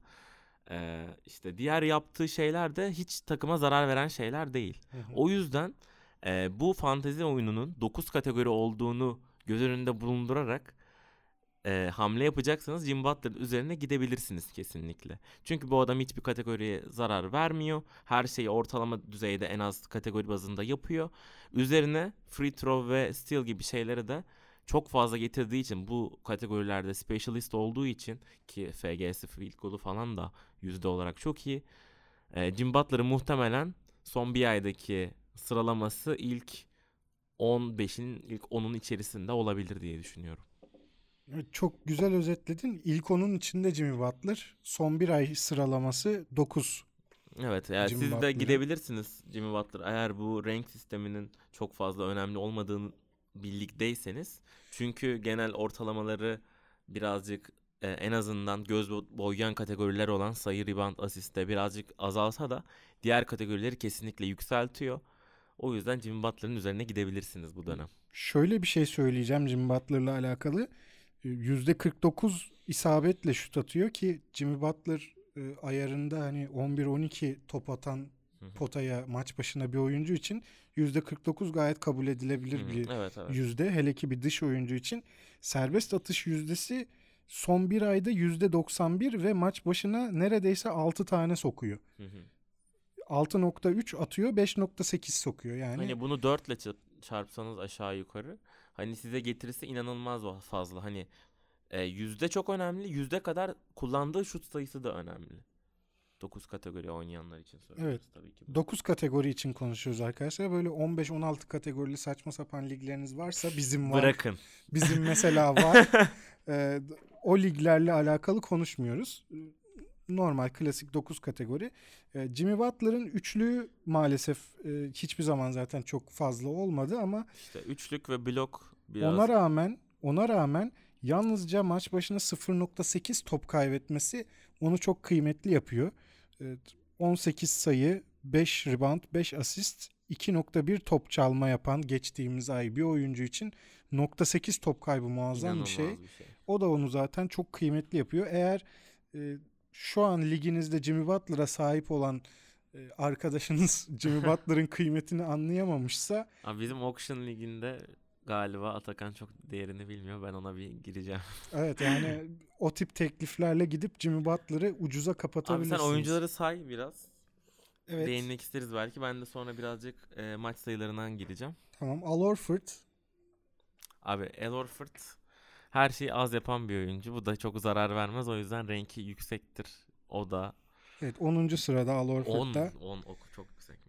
Ee, işte diğer yaptığı şeyler de hiç takıma zarar veren şeyler değil. Hı hı. O yüzden e, bu fantezi oyununun 9 kategori olduğunu göz önünde bulundurarak e, hamle yapacaksanız Jim Butler üzerine gidebilirsiniz kesinlikle. Çünkü bu adam hiçbir kategoriye zarar vermiyor. Her şeyi ortalama düzeyde en az kategori bazında yapıyor. Üzerine free throw ve steal gibi şeyleri de çok fazla getirdiği için bu kategorilerde specialist olduğu için ki FG'si field goal'u falan da yüzde olarak çok iyi. E, Jim Butler'ı muhtemelen son bir aydaki sıralaması ilk 15'in ilk 10'un içerisinde olabilir diye düşünüyorum. Evet, Çok güzel özetledin. İlk onun içinde Jimmy Butler. Son bir ay sıralaması 9. Evet yani Jimmy siz de Butler'ı. gidebilirsiniz Jimmy Butler eğer bu renk sisteminin çok fazla önemli olmadığını birlikteyseniz. Çünkü genel ortalamaları birazcık e, en azından göz bo- boyayan kategoriler olan sayı, rebound, asiste birazcık azalsa da diğer kategorileri kesinlikle yükseltiyor. O yüzden Jimmy Butler'ın üzerine gidebilirsiniz bu dönem. Şöyle bir şey söyleyeceğim Jimmy Butler'la alakalı. Ee, %49 isabetle şut atıyor ki Jimmy Butler e, ayarında hani 11-12 top atan. Potaya maç başına bir oyuncu için %49 gayet kabul edilebilir bir Evet evet. yüzde. Hele ki bir dış oyuncu için serbest atış yüzdesi son bir ayda %91 ve maç başına neredeyse 6 tane sokuyor. Hı hı. 6.3 atıyor 5.8 sokuyor yani. Hani bunu 4 ile ça- çarpsanız aşağı yukarı hani size getirisi inanılmaz fazla. Hani e, yüzde çok önemli. Yüzde kadar kullandığı şut sayısı da önemli. 9 kategori oynayanlar için söylüyoruz Evet. tabii ki. bu. 9 kategori için konuşuyoruz arkadaşlar. Böyle 15-16 kategorili saçma sapan ligleriniz varsa bizim var. Bırakın. Bizim mesela (laughs) var. Ee, o liglerle alakalı konuşmuyoruz. Normal klasik 9 kategori. Ee, Jimmy Butler'ın üçlüğü maalesef e, hiçbir zaman zaten çok fazla olmadı ama İşte üçlük ve blok biraz ona rağmen ona rağmen yalnızca maç başına 0.8 top kaybetmesi onu çok kıymetli yapıyor. Ee, 18 sayı, 5 rebound, 5 asist, 2.1 top çalma yapan geçtiğimiz ay bir oyuncu için 0.8 top kaybı muazzam inanılmaz bir şey. bir şey. O da onu zaten çok kıymetli yapıyor. Eğer e, şu an liginizde Jimmy Butler'a sahip olan e, arkadaşınız (laughs) Jimmy Butler'ın kıymetini anlayamamışsa Abi bizim auction liginde galiba Atakan çok değerini bilmiyor. Ben ona bir gireceğim. evet yani (laughs) o tip tekliflerle gidip Jimmy Butler'ı ucuza Abi kapatabilirsiniz. sen oyuncuları say biraz. evet, Değinmek isteriz belki. Ben de sonra birazcık e, maç sayılarından gireceğim. tamam. Al Horford Abi El Horford her şeyi az yapan bir oyuncu. Bu da çok zarar vermez. O yüzden renki yüksektir. O da Evet 10. sırada Al 10. Horford'da. 10 oku çok yüksekmiş.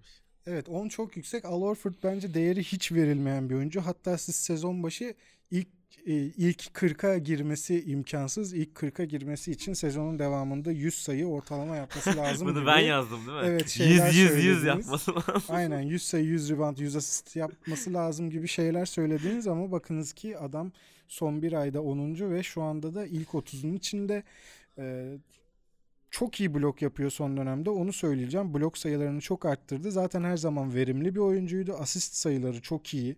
Evet 10 çok yüksek. Al Horford bence değeri hiç verilmeyen bir oyuncu. Hatta siz sezon başı ilk e, ilk 40'a girmesi imkansız. İlk 40'a girmesi için sezonun devamında 100 sayı ortalama yapması (laughs) lazım. Bunu gibi. ben yazdım değil mi? Evet, 100 şeyler 100 100 söylediniz. yapması lazım. (laughs) Aynen 100 sayı 100 rebound 100 asist yapması lazım gibi şeyler söylediniz ama bakınız ki adam son bir ayda 10. ve şu anda da ilk 30'un içinde Ee, çok iyi blok yapıyor son dönemde onu söyleyeceğim. Blok sayılarını çok arttırdı. Zaten her zaman verimli bir oyuncuydu. Asist sayıları çok iyi.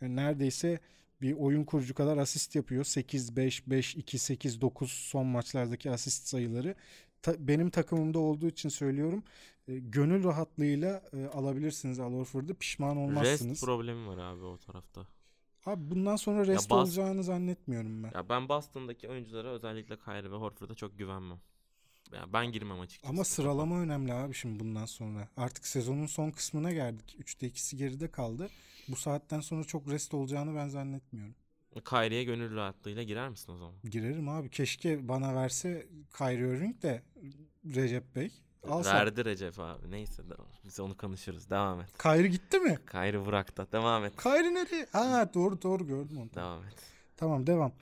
Yani neredeyse bir oyun kurucu kadar asist yapıyor. 8 5 5 2 8 9 son maçlardaki asist sayıları. Ta- benim takımımda olduğu için söylüyorum. E, gönül rahatlığıyla e, alabilirsiniz Al Horford'u. Pişman olmazsınız. Rest problemi var abi o tarafta. Abi bundan sonra rest Bas- olacağını zannetmiyorum ben. Ya ben Boston'daki oyunculara özellikle Kyrie ve Horford'a çok güvenmem. Ya ben girmem açıkçası. Ama sıralama önemli abi şimdi bundan sonra. Artık sezonun son kısmına geldik. 3'te 2'si geride kaldı. Bu saatten sonra çok rest olacağını ben zannetmiyorum. Kyrie'ye gönül rahatlığıyla girer misin o zaman? Girerim abi. Keşke bana verse Kyrie Irving de Recep Bey. Alsa. Verdi Recep abi. Neyse devam. Biz onu konuşuruz. Devam et. Kyrie gitti mi? Kyrie bıraktı. Devam et. Kyrie nereye? Ha doğru doğru gördüm onu. Devam et. Tamam devam.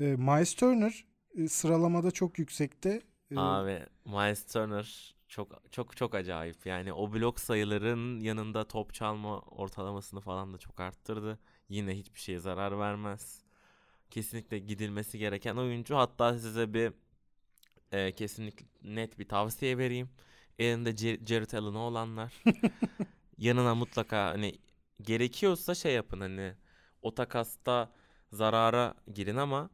Ee, Miles Turner e, sıralamada çok yüksekte. Abi Miles Turner çok çok çok acayip. Yani o blok sayıların yanında top çalma ortalamasını falan da çok arttırdı. Yine hiçbir şeye zarar vermez. Kesinlikle gidilmesi gereken oyuncu. Hatta size bir e, kesinlikle net bir tavsiye vereyim. Elinde Jar- Jared Allen'ı olanlar (laughs) yanına mutlaka hani gerekiyorsa şey yapın hani o takasta zarara girin ama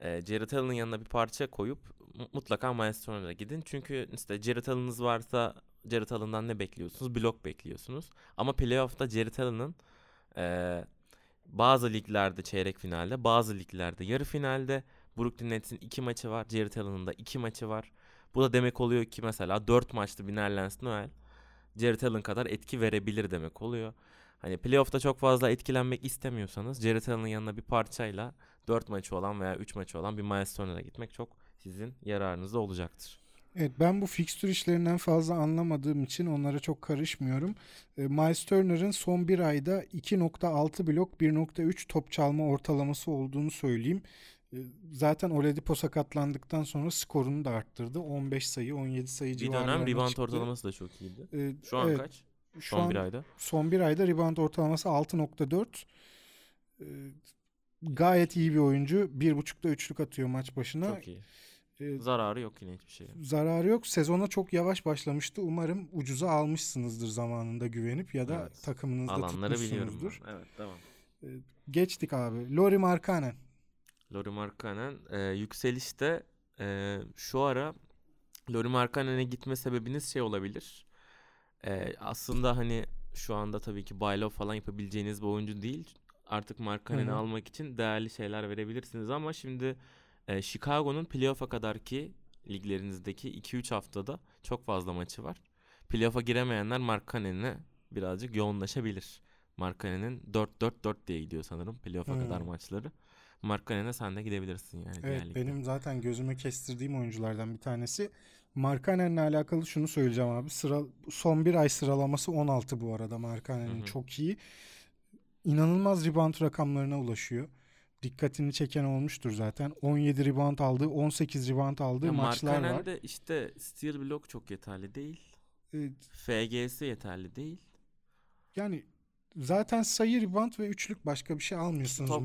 e, Jared Allen'ın yanına bir parça koyup mu- mutlaka Miles Turner'a gidin. Çünkü işte Jared Allen'ınız varsa Jared Allen'dan ne bekliyorsunuz? Blok bekliyorsunuz. Ama playoff'ta Jared Allen'ın e, bazı liglerde çeyrek finalde, bazı liglerde yarı finalde Brooklyn Nets'in iki maçı var. Jared Allen'ın da iki maçı var. Bu da demek oluyor ki mesela 4 maçlı bir Nerlens Noel Jared Allen kadar etki verebilir demek oluyor. Hani playoff'ta çok fazla etkilenmek istemiyorsanız Jared Allen'ın yanına bir parçayla 4 maçı olan veya 3 maçı olan bir Miles Turner'a gitmek çok sizin yararınızda olacaktır. Evet ben bu fikstür işlerinden fazla anlamadığım için onlara çok karışmıyorum. E, Miles Turner'ın son bir ayda 2.6 blok 1.3 top çalma ortalaması olduğunu söyleyeyim. E, zaten Oladipo sakatlandıktan sonra skorunu da arttırdı. 15 sayı 17 sayı Bir civarlarına dönem rebound çıktı. ortalaması da çok iyiydi. E, Şu an evet, kaç? Şu Son an bir ayda. son bir ayda rebound ortalaması 6.4. E, gayet iyi bir oyuncu. 1.5'da üçlük atıyor maç başına. Çok iyi. E, Zararı yok yine hiçbir şey. zararı yok. Sezona çok yavaş başlamıştı. Umarım ucuza almışsınızdır zamanında güvenip ya da Evet. takımınızda Alanları tutmuşsunuzdur. ben. Evet devam. Geçtik abi. Lori Markkanen. Lori Markkanen e, yükselişte e, şu ara Lori Markkanen'e gitme sebebiniz şey olabilir. E, aslında hani şu anda tabii ki buy low falan yapabileceğiniz bir oyuncu değil. Artık Markkanen'i Hı hı. almak için değerli şeyler verebilirsiniz ama şimdi e, Chicago'nun playoff'a kadarki liglerinizdeki 2-3 haftada çok fazla maçı var. Playoff'a giremeyenler Markkanen'e birazcık yoğunlaşabilir. Markkanen'in 4-4-4 diye gidiyor sanırım playoff'a Hmm. kadar maçları. Markkanen'e sen de gidebilirsin yani. Evet benim zaten gözüme kestirdiğim oyunculardan bir tanesi. Markkanen'le alakalı şunu söyleyeceğim abi. Sıra, son bir ay sıralaması 16 bu arada hı. çok iyi. İnanılmaz rebound rakamlarına ulaşıyor. Dikkatini çeken olmuştur zaten. 17 rebound aldığı, 18 rebound aldığı Ya maçlar var. Markkanen'de işte steal block çok yeterli değil. Ee, FG'si yeterli değil. Yani zaten sayı, rebound ve üçlük başka bir şey almıyorsunuz Top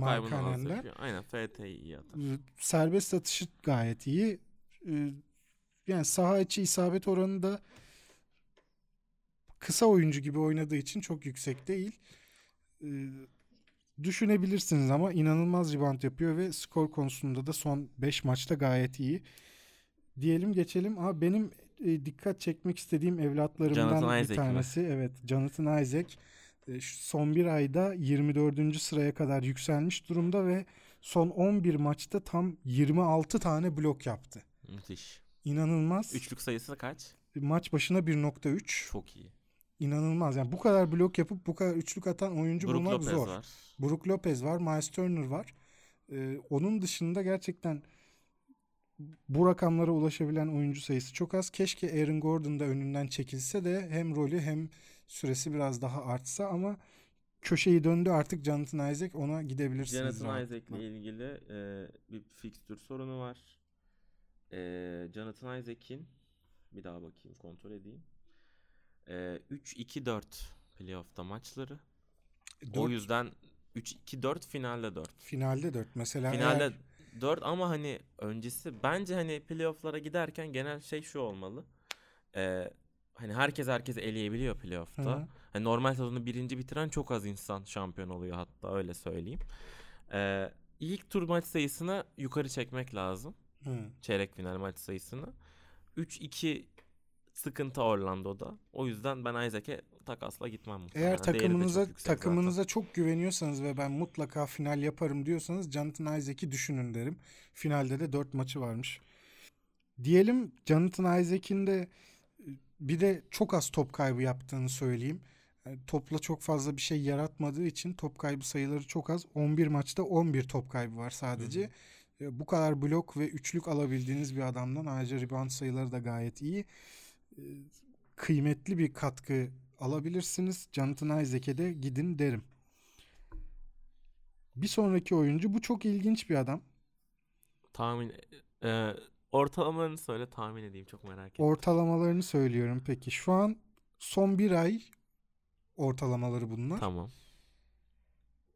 yapıyor. Aynen FT'yi iyi atar. Ee, Serbest atışı gayet iyi. Ee, Yani saha içi isabet oranı da kısa oyuncu gibi oynadığı için çok yüksek değil. Ee, Düşünebilirsiniz ama inanılmaz rebound yapıyor ve skor konusunda da son 5 maçta gayet iyi. Diyelim geçelim. Ama benim e, dikkat çekmek istediğim evlatlarımdan Jonathan bir Isaac mi? tanesi. Evet, Jonathan Isaac e, son bir ayda 24. sıraya kadar yükselmiş durumda ve son 11 maçta tam 26 tane blok yaptı. Müthiş. İnanılmaz. Üçlük sayısı kaç? Maç başına 1.3. Çok iyi. İnanılmaz. Yani bu kadar blok yapıp bu kadar üçlük atan oyuncu Brook bulmak Lopez zor. var. Brook Lopez var, Miles Turner var. Ee, onun dışında gerçekten bu rakamlara ulaşabilen oyuncu sayısı çok az. Keşke Aaron Gordon da önünden çekilse de hem rolü hem süresi biraz daha artsa ama köşeyi döndü artık Jonathan Isaac ona gidebilirsiniz. Jonathan rahatlıkla. Isaac'le ilgili e, bir fikstür sorunu var. E, Jonathan Isaac'in bir daha bakayım kontrol edeyim. E, 3-2-4 playoff'ta maçları. O Dört- yüzden 3-2-4 finalde 4. finalde 4 mesela. Finalde eğer- 4 ama hani öncesi bence hani playoff'lara giderken genel şey şu olmalı. E, hani herkes herkesi eleyebiliyor playoff'ta. Hani normal sezonu birinci bitiren çok az insan şampiyon oluyor hatta öyle söyleyeyim. Ee, ilk tur maç sayısını yukarı çekmek lazım. Hı. Çeyrek final maç sayısını. 3-2 sıkıntı Orlando'da. O yüzden ben Isaac'e takasla gitmem muhtemelen. Eğer takımınıza çok yüksek zaten. takımınıza çok güveniyorsanız ve ben mutlaka final yaparım diyorsanız Jonathan Isaac'i düşünün derim. Finalde de 4 maçı varmış. Diyelim Jonathan Isaac'in de e, bir de çok az top kaybı yaptığını söyleyeyim. Yani topla çok fazla bir şey yaratmadığı için top kaybı sayıları çok az. 11 maçta 11 top kaybı var sadece. E, Bu kadar blok ve üçlük alabildiğiniz bir adamdan ayrıca rebound sayıları da gayet iyi. E, Kıymetli bir katkı alabilirsiniz. Jonathan Isaac'e de gidin derim. Bir sonraki oyuncu bu çok ilginç bir adam. Tahmin e, ortalamalarını söyle tahmin edeyim çok merak ettim. Ortalamalarını söylüyorum peki. Şu an son bir ay ortalamaları bunlar. Tamam.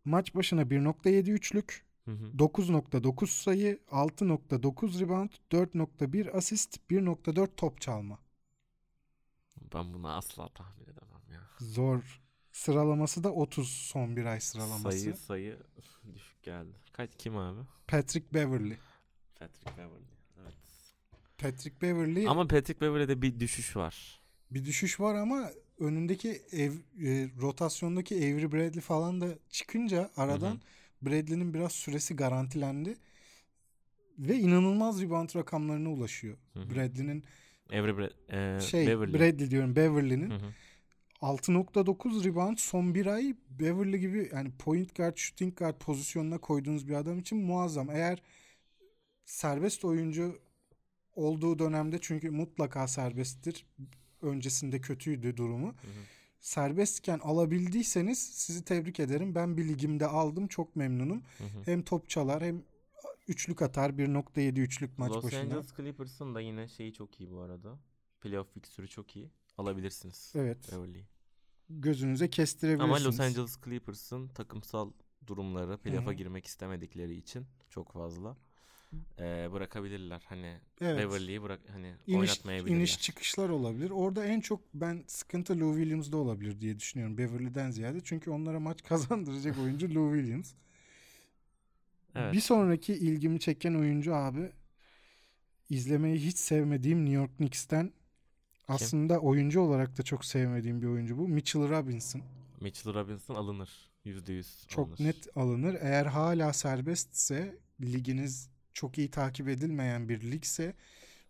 Maç başına 1.7 üçlük, Hı hı. 9.9 sayı, 6.9 rebound, 4.1 asist, 1.4 top çalma. Ben bunu asla tahmin edemem ya. Zor. Sıralaması da 30 son bir ay sıralaması. Sayı sayı (laughs) düşük geldi. Kaç kim abi? Patrick Beverly. Patrick Beverly. Evet. Patrick Beverly Ama Patrick Beverly'de bir düşüş var. bir düşüş var ama önündeki ev, e, rotasyondaki Avery Bradley falan da çıkınca aradan. Bradley'nin biraz süresi garantilendi. Ve inanılmaz rebound rakamlarına ulaşıyor. Bradley'nin Avery Bra- e, şey Beverly. Bradley diyorum Beverly'nin Hı hı. 6.9 rebound son bir ay Beverly gibi yani point guard, shooting guard pozisyonuna koyduğunuz bir adam için muazzam. Eğer serbest oyuncu olduğu dönemde çünkü mutlaka serbesttir. Öncesinde kötüydü durumu. Hı hı. Serbestken alabildiyseniz sizi tebrik ederim. Ben bir ligimde aldım. Çok memnunum. Hı hı. Hem top çalar hem üçlük atar. 1.7 üçlük maç Los başına. Angeles Clippers'ın da yine şeyi çok iyi bu arada. Playoff fikstürü çok iyi. Alabilirsiniz. Evet. Beverly'yi. Gözünüze kestirebilirsiniz. Ama Los Angeles Clippers'ın takımsal durumları playoff'a girmek istemedikleri için çok fazla e, bırakabilirler. Hani Evet. Beverly'yi bırak hani İniş, oynatmayabilirler. iniş çıkışlar olabilir. Orada en çok ben sıkıntı Lou Williams'da olabilir diye düşünüyorum. Beverly'den ziyade. Çünkü onlara maç (laughs) kazandıracak oyuncu Lou Williams. Evet. Bir sonraki ilgimi çeken oyuncu abi izlemeyi hiç sevmediğim New York Knicks'ten aslında oyuncu olarak da çok sevmediğim bir oyuncu bu. Mitchell Robinson. Mitchell Robinson alınır. %100 Çok alınır. net alınır. Eğer hala serbestse liginiz çok iyi takip edilmeyen bir ligse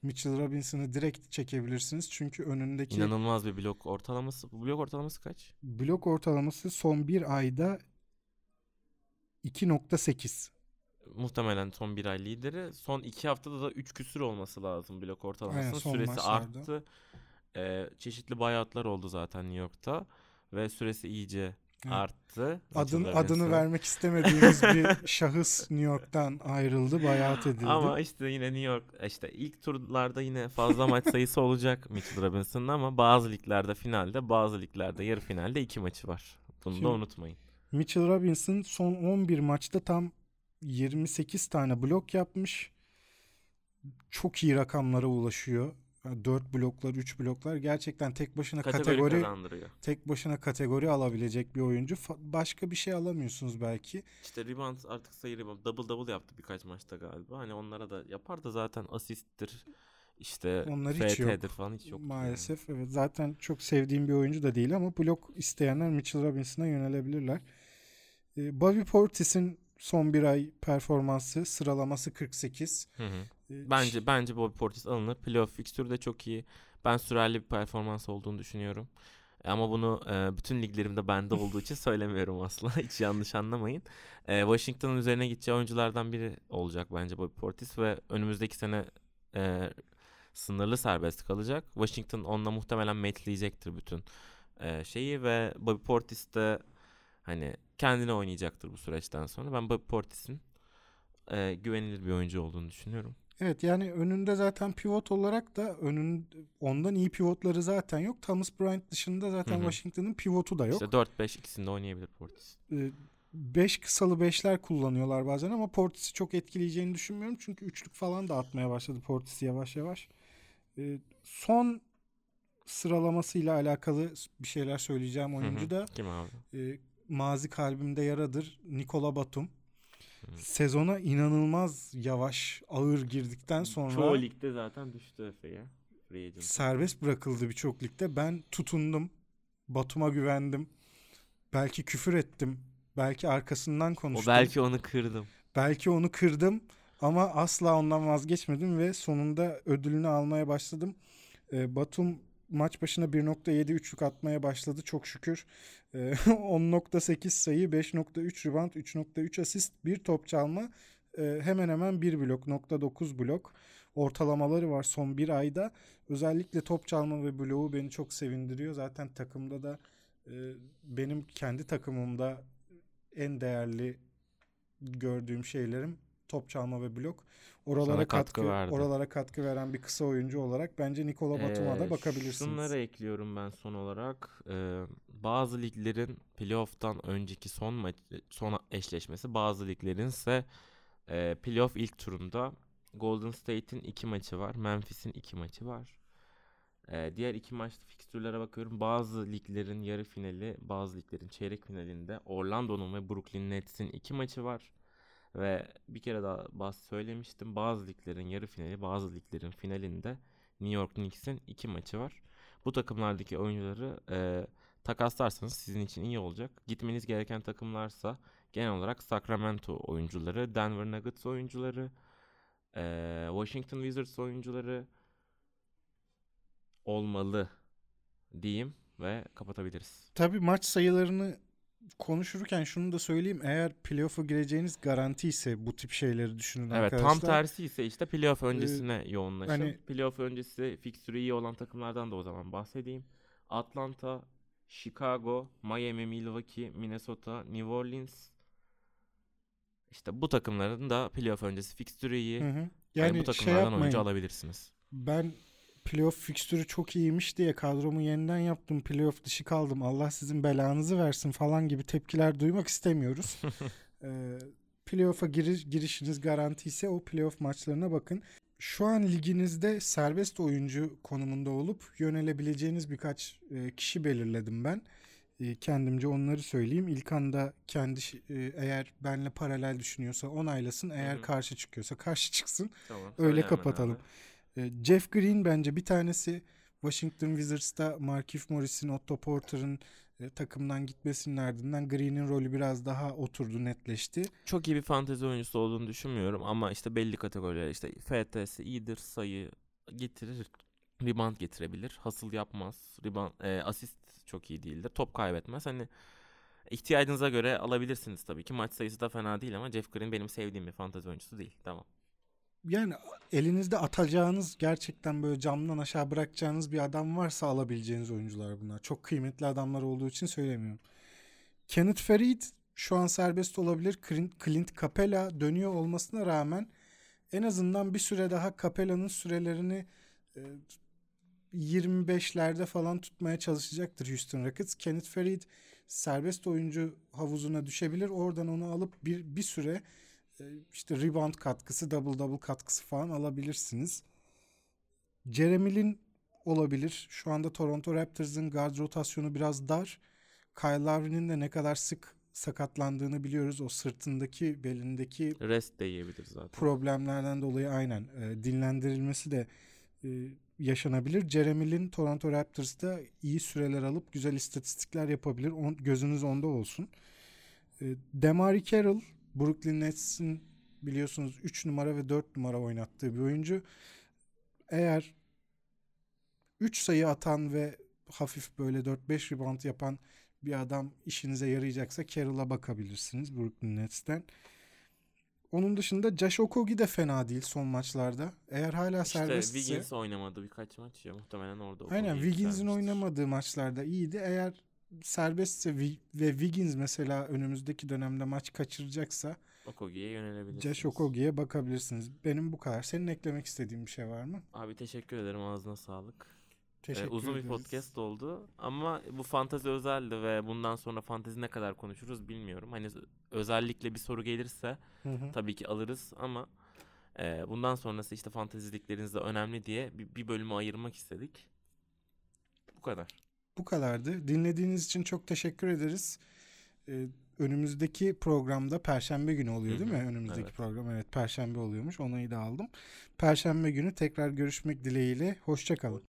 Mitchell Robinson'ı direkt çekebilirsiniz. Çünkü önündeki İnanılmaz bir blok ortalaması. Blok ortalaması kaç? blok ortalaması son bir ayda 2.8. Muhtemelen son bir ay lideri. Son iki haftada da 3 küsür olması lazım blok ortalamasının. Aynen, Süresi maçlarda. arttı. Ee, çeşitli buyoutlar oldu zaten New York'ta. Ve süresi iyice Evet. arttı. Adını, Mitchell adını Robinson. vermek istemediğimiz bir (laughs) şahıs New York'tan ayrıldı, buyout edildi. Ama işte yine New York işte ilk turlarda yine fazla maç sayısı olacak Mitchell Robinson'ın ama bazı liglerde finalde bazı liglerde yarı finalde iki maçı var. Bunu Şimdi- da unutmayın. Mitchell Robinson son 11 maçta tam 28 tane blok yapmış. Çok iyi rakamlara ulaşıyor. 4 bloklar, 3 bloklar gerçekten tek başına Kategori, kategori tek başına kategori alabilecek bir oyuncu. Fa- Başka bir şey alamıyorsunuz belki. İşte rebound artık sayı rebound double double yaptı birkaç maçta galiba. Hani onlara da yapar da zaten asisttir işte Onlar hiç yok. FT'dir falan hiç yok. Maalesef evet. Zaten çok sevdiğim bir oyuncu da değil ama blok isteyenler Mitchell Robinson'a yönelebilirler. Ee, Bobby Portis'in son bir ay performansı sıralaması 48. Hı hı. Ee, Bence bence Bobby Portis alınır. Playoff fikstürü de çok iyi. Ben sürerli bir performans olduğunu düşünüyorum. Ama bunu e, bütün liglerimde bende olduğu (laughs) için söylemiyorum asla. Hiç yanlış anlamayın. E, Washington'ın üzerine gideceği oyunculardan biri olacak bence Bobby Portis ve önümüzdeki sene e, sınırlı serbest kalacak. Washington onunla muhtemelen matchleyecektir bütün e, şeyi ve Bobby Portis de hani kendine oynayacaktır bu süreçten sonra. Ben Bobby Portis'in e, güvenilir bir oyuncu olduğunu düşünüyorum. Evet yani önünde zaten pivot olarak da önün ondan iyi pivotları zaten yok. Thomas Bryant dışında zaten. Washington'ın pivotu da yok. İşte 4-5 ikisinde oynayabilir Portis. 5 kısalı beşler kullanıyorlar bazen ama Portis'i çok etkileyeceğini düşünmüyorum. Çünkü üçlük falan da atmaya başladı Portis yavaş yavaş. Ee, son sıralamasıyla alakalı bir şeyler söyleyeceğim oyuncu da Kim abi? e, mazi kalbimde yaradır Nikola Batum. Sezona inanılmaz yavaş, ağır girdikten sonra Çoğu ligde zaten düştü Efe'ye. Serbest bırakıldı birçok ligde. Ben tutundum. Batum'a güvendim. Belki küfür ettim. Belki arkasından O konuştum. belki onu kırdım. Belki onu kırdım ama asla ondan vazgeçmedim ve sonunda ödülünü almaya başladım. Ee, Batum maç başına 1.7 üçlük atmaya başladı çok şükür. Ee, (laughs) 10.8 sayı, 5.3 rebound, 3.3 asist, bir top çalma, ee, hemen hemen bir blok, .9 blok ortalamaları var son bir ayda. Özellikle top çalma ve bloğu beni çok sevindiriyor. Zaten takımda da e, benim kendi takımımda en değerli gördüğüm şeylerim top çalma ve blok. Oralara Sana katkı, katkı verdi. oralara katkı veren bir kısa oyuncu olarak bence Nikola Batum'a Ee, da bakabilirsiniz. Şunları ekliyorum ben son olarak. Ee, bazı liglerin playoff'tan önceki son maç son eşleşmesi, bazı liglerin ise e, playoff ilk turunda Golden State'in iki maçı var, Memphis'in iki maçı var. Ee, diğer iki maçta fikstürlere bakıyorum. Bazı liglerin yarı finali, bazı liglerin çeyrek finalinde Orlando'nun ve Brooklyn Nets'in iki maçı var. Ve bir kere daha söylemiştim. Bazı liglerin yarı finali, bazı liglerin finalinde New York Knicks'in iki maçı var. Bu takımlardaki oyuncuları e, takaslarsanız sizin için iyi olacak. Gitmeniz gereken takımlarsa genel olarak Sacramento oyuncuları, Denver Nuggets oyuncuları, e, Washington Wizards oyuncuları olmalı diyeyim ve kapatabiliriz. Tabii maç sayılarını konuşurken şunu da söyleyeyim. Eğer playoff'a gireceğiniz garanti ise bu tip şeyleri düşünün Evet arkadaşlar. tam tersi ise işte playoff öncesine yoğunlaşın. hani- playoff öncesi fikstürü iyi olan takımlardan da o zaman bahsedeyim. Atlanta, Chicago, Miami, Milwaukee, Minnesota, New Orleans. İşte bu takımların da playoff öncesi fikstürü iyi. Hı hı. Yani Yani bu şey takımlardan yapmayın. oyuncu alabilirsiniz. Ben playoff fikstürü çok iyiymiş diye kadromu yeniden yaptım. Playoff dışı kaldım. Allah sizin belanızı versin falan gibi tepkiler duymak istemiyoruz. (laughs) Ee, playoff'a giriş, girişiniz garanti ise o playoff maçlarına bakın. Şu an liginizde serbest oyuncu konumunda olup yönelebileceğiniz birkaç e, kişi belirledim ben. E, kendimce onları söyleyeyim. İlkan da kendi e, eğer benle paralel düşünüyorsa onaylasın. Eğer hı. karşı çıkıyorsa karşı çıksın. Tamam. Öyle kapatalım. abi. E, Jeff Green bence bir tanesi. Washington Wizards'ta Markif Morris'in, Otto Porter'ın e, takımdan gitmesinin ardından Green'in rolü biraz daha oturdu, netleşti. Çok iyi bir fantezi oyuncusu olduğunu düşünmüyorum ama işte belli kategoriler işte FTS iyidir sayı getirir rebound getirebilir. Hasıl yapmaz rebound e, asist çok iyi değildir. Top kaybetmez. Hani ihtiyacınıza göre alabilirsiniz tabii ki. Maç sayısı da fena değil ama Jeff Green benim sevdiğim bir fantezi oyuncusu değil. Tamam Yani elinizde atacağınız gerçekten böyle camdan aşağı bırakacağınız bir adam varsa alabileceğiniz oyuncular bunlar. Çok kıymetli adamlar olduğu için söylemiyorum. Kenneth Farid şu an serbest olabilir. Clint, Capella dönüyor olmasına rağmen en azından bir süre daha Capella'nın sürelerini e, 25'lerde falan tutmaya çalışacaktır Houston Rockets. Kenneth Farid serbest oyuncu havuzuna düşebilir. Oradan onu alıp bir bir süre e, işte rebound katkısı, double double katkısı falan alabilirsiniz. Jeremy Lin olabilir. Şu anda Toronto Raptors'ın guard rotasyonu biraz dar. Kyle Lowry'nin de ne kadar sık sakatlandığını biliyoruz. O sırtındaki, belindeki rest de yiyebilir zaten problemlerden dolayı aynen e, dinlendirilmesi de e, yaşanabilir. Jeremy Lin Toronto Raptors'ta iyi süreler alıp güzel istatistikler yapabilir. On, gözünüz onda olsun. E, Demari Carroll Brooklyn Nets'in biliyorsunuz 3 numara ve 4 numara oynattığı bir oyuncu. Eğer 3 sayı atan ve hafif böyle 4-5 rebound yapan bir adam işinize yarayacaksa Carroll'a bakabilirsiniz Brooklyn Nets'ten. Onun dışında Josh Okogie de fena değil son maçlarda. Eğer hala İşte serbestse Wiggins oynamadı birkaç maç ya muhtemelen orada. Aynen Okogie'yi Wiggins'in oynamadığı maçlarda iyiydi. Eğer serbestse ve Wiggins mesela önümüzdeki dönemde maç kaçıracaksa Okogie'ye yönelebilirsiniz. Josh Okogie'ye bakabilirsiniz. Benim bu kadar. Senin eklemek istediğin bir şey var mı? Abi teşekkür ederim ağzına sağlık. Ee, Teşekkür uzun bir ederiz. podcast oldu ama bu fantezi özeldi ve bundan sonra fantezi ne kadar konuşuruz bilmiyorum. Hani özellikle bir soru gelirse Hı hı. tabii ki alırız ama e, bundan sonrası işte fantezilikleriniz de önemli diye bir, bir bölümü ayırmak istedik. Bu kadar. Bu kadardı. Dinlediğiniz için çok teşekkür ederiz. Ee, önümüzdeki programda Perşembe günü oluyor değil mi? Önümüzdeki evet. program evet Perşembe oluyormuş. Onayı da aldım. Perşembe günü tekrar görüşmek dileğiyle. Hoşçakalın.